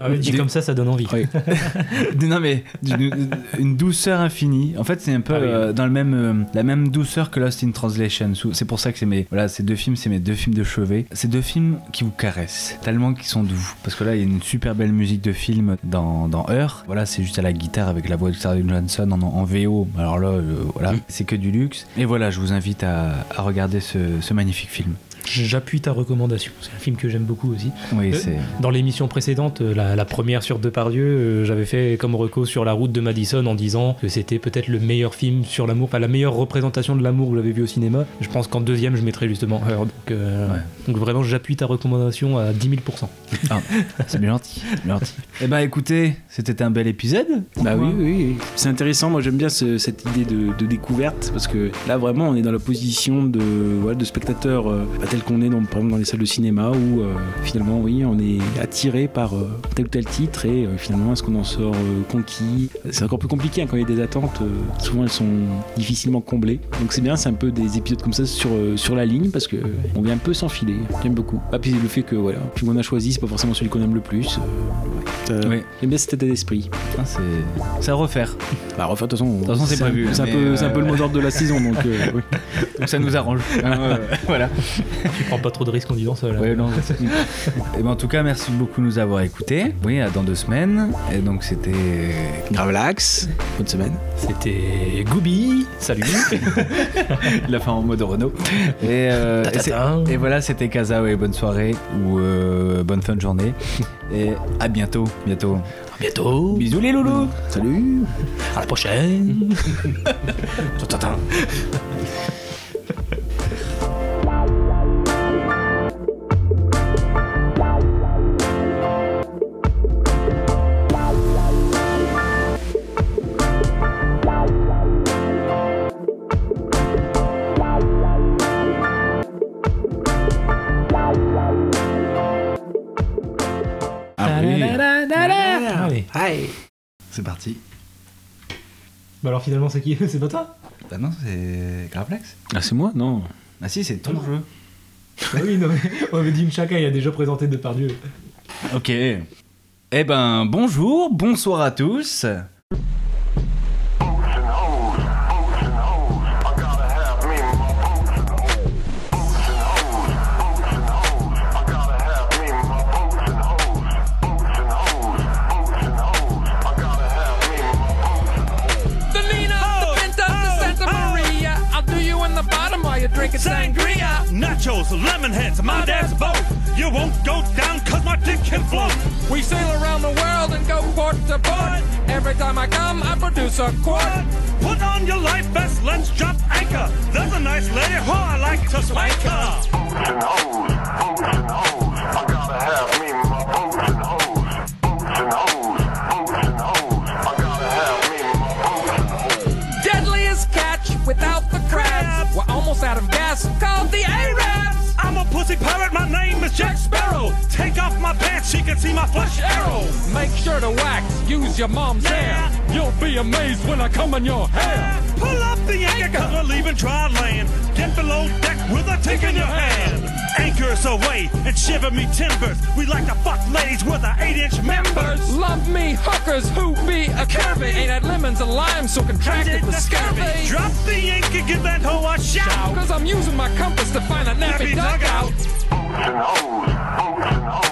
Ah, mais dit comme ça, ça donne envie. oui. <laughs> non mais une douceur infinie. En fait, c'est un peu Ah oui. dans le même la même douceur que Lost in Translation. C'est pour ça que c'est mes voilà, ces deux films, c'est mes deux films de chevet. C'est deux films qui vous caressent tellement qu'ils sont doux. Parce que là, il y a une super belle musique de film dans dans Heure. Voilà, c'est juste à la guitare avec la voix de Scarlett Johansson en, en VO. Alors là, euh, voilà, c'est que du luxe. Et voilà, je vous invite à, à regarder ce, ce magnifique film. J'appuie ta recommandation. C'est un film que j'aime beaucoup aussi. Oui, Euh, c'est Dans l'émission précédente, euh, la, la première sur Depardieu, euh, j'avais fait comme reco sur la route de Madison en disant que c'était peut-être le meilleur film sur l'amour, enfin la meilleure représentation de l'amour que j'avais vu au cinéma. Je pense qu'en deuxième, je mettrais justement Heure. Donc, euh, donc vraiment, j'appuie ta recommandation à 10 000 Ah, c'est bien gentil. bien gentil. Eh ben écoutez, c'était un bel épisode. Bah oui, oui, oui. C'est intéressant. Moi, j'aime bien ce- cette idée de, de découverte parce que là, vraiment, on est dans la position de, voilà, de spectateur euh, bah, tel qu'on est dans, par exemple, dans les salles de cinéma où euh, finalement, oui, on est attiré par euh, tel ou tel titre et euh, finalement, est-ce qu'on en sort euh, conquis? C'est encore plus compliqué hein, quand il y a des attentes. euh, souvent, elles sont difficilement comblées. Donc, c'est bien, c'est un peu des épisodes comme ça sur, euh, sur la ligne parce que on vient un peu s'enfiler. J'aime beaucoup. Ah, puis le fait que voilà, le film qu'on a choisi, c'est pas forcément celui qu'on aime le plus. euh, ouais. J'aime bien cet état d'esprit. Ah, c'est c'est à refaire. Bah, refaire, de toute façon, De toute façon, c'est un- prévu, C'est un, peu- c'est un peu le mot d'ordre de la saison, donc euh, <laughs> oui. Donc ça nous arrange. <laughs> Voilà. <laughs> Tu prends pas trop de risques en disant ça là. Ouais, non. Et <laughs> ben en tout cas, merci beaucoup de nous avoir écoutés. Oui, à dans deux semaines. Et donc c'était Gravelax. Bonne semaine. C'était Gooby. Salut. <laughs> la fin en mode Renault. Et, euh, et, c'est- et voilà, c'était Casa. Ouais, bonne soirée ou euh, bonne fin de journée. Et à bientôt, bientôt. À bientôt. Bisous les loulous. Salut. À la prochaine. Bah alors finalement c'est qui <laughs> C'est pas toi Bah non, c'est Gravelax. Ah, c'est moi Non. Ah si, c'est ton jeu. Ah oui, non mais <laughs> on avait dit une chacun, il a déjà présenté Depardieu. Ok. Eh ben, bonjour, bonsoir à tous. Nachos, lemon heads, my dad's boat. You won't go down cause my dick can float. We sail around the world and go port to port. Every time I come, I produce a quart. Put on your life vest, let's jump anchor. There's a nice lady who I like to swank her. Deadly pussy pirate, my name is Jack Sparrow. Take off my pants, she can see my flesh arrow. Make sure to wax, use your mom's hair. You'll be amazed when I come in your hair. Pull up the anchor cause we're leaving dry land. Get below deck with a tick in your hand. Anchors away and shiver me timbers. We like to fuck ladies with our eight inch members. Love me hookers who be a curvy. Ain't had lemons and limes so contracted the scurvy. Drop the anchor, give that hoe a shout. Cause I'm using my compass to find a nappy dugout. That's the male Mariah Carey, y'all.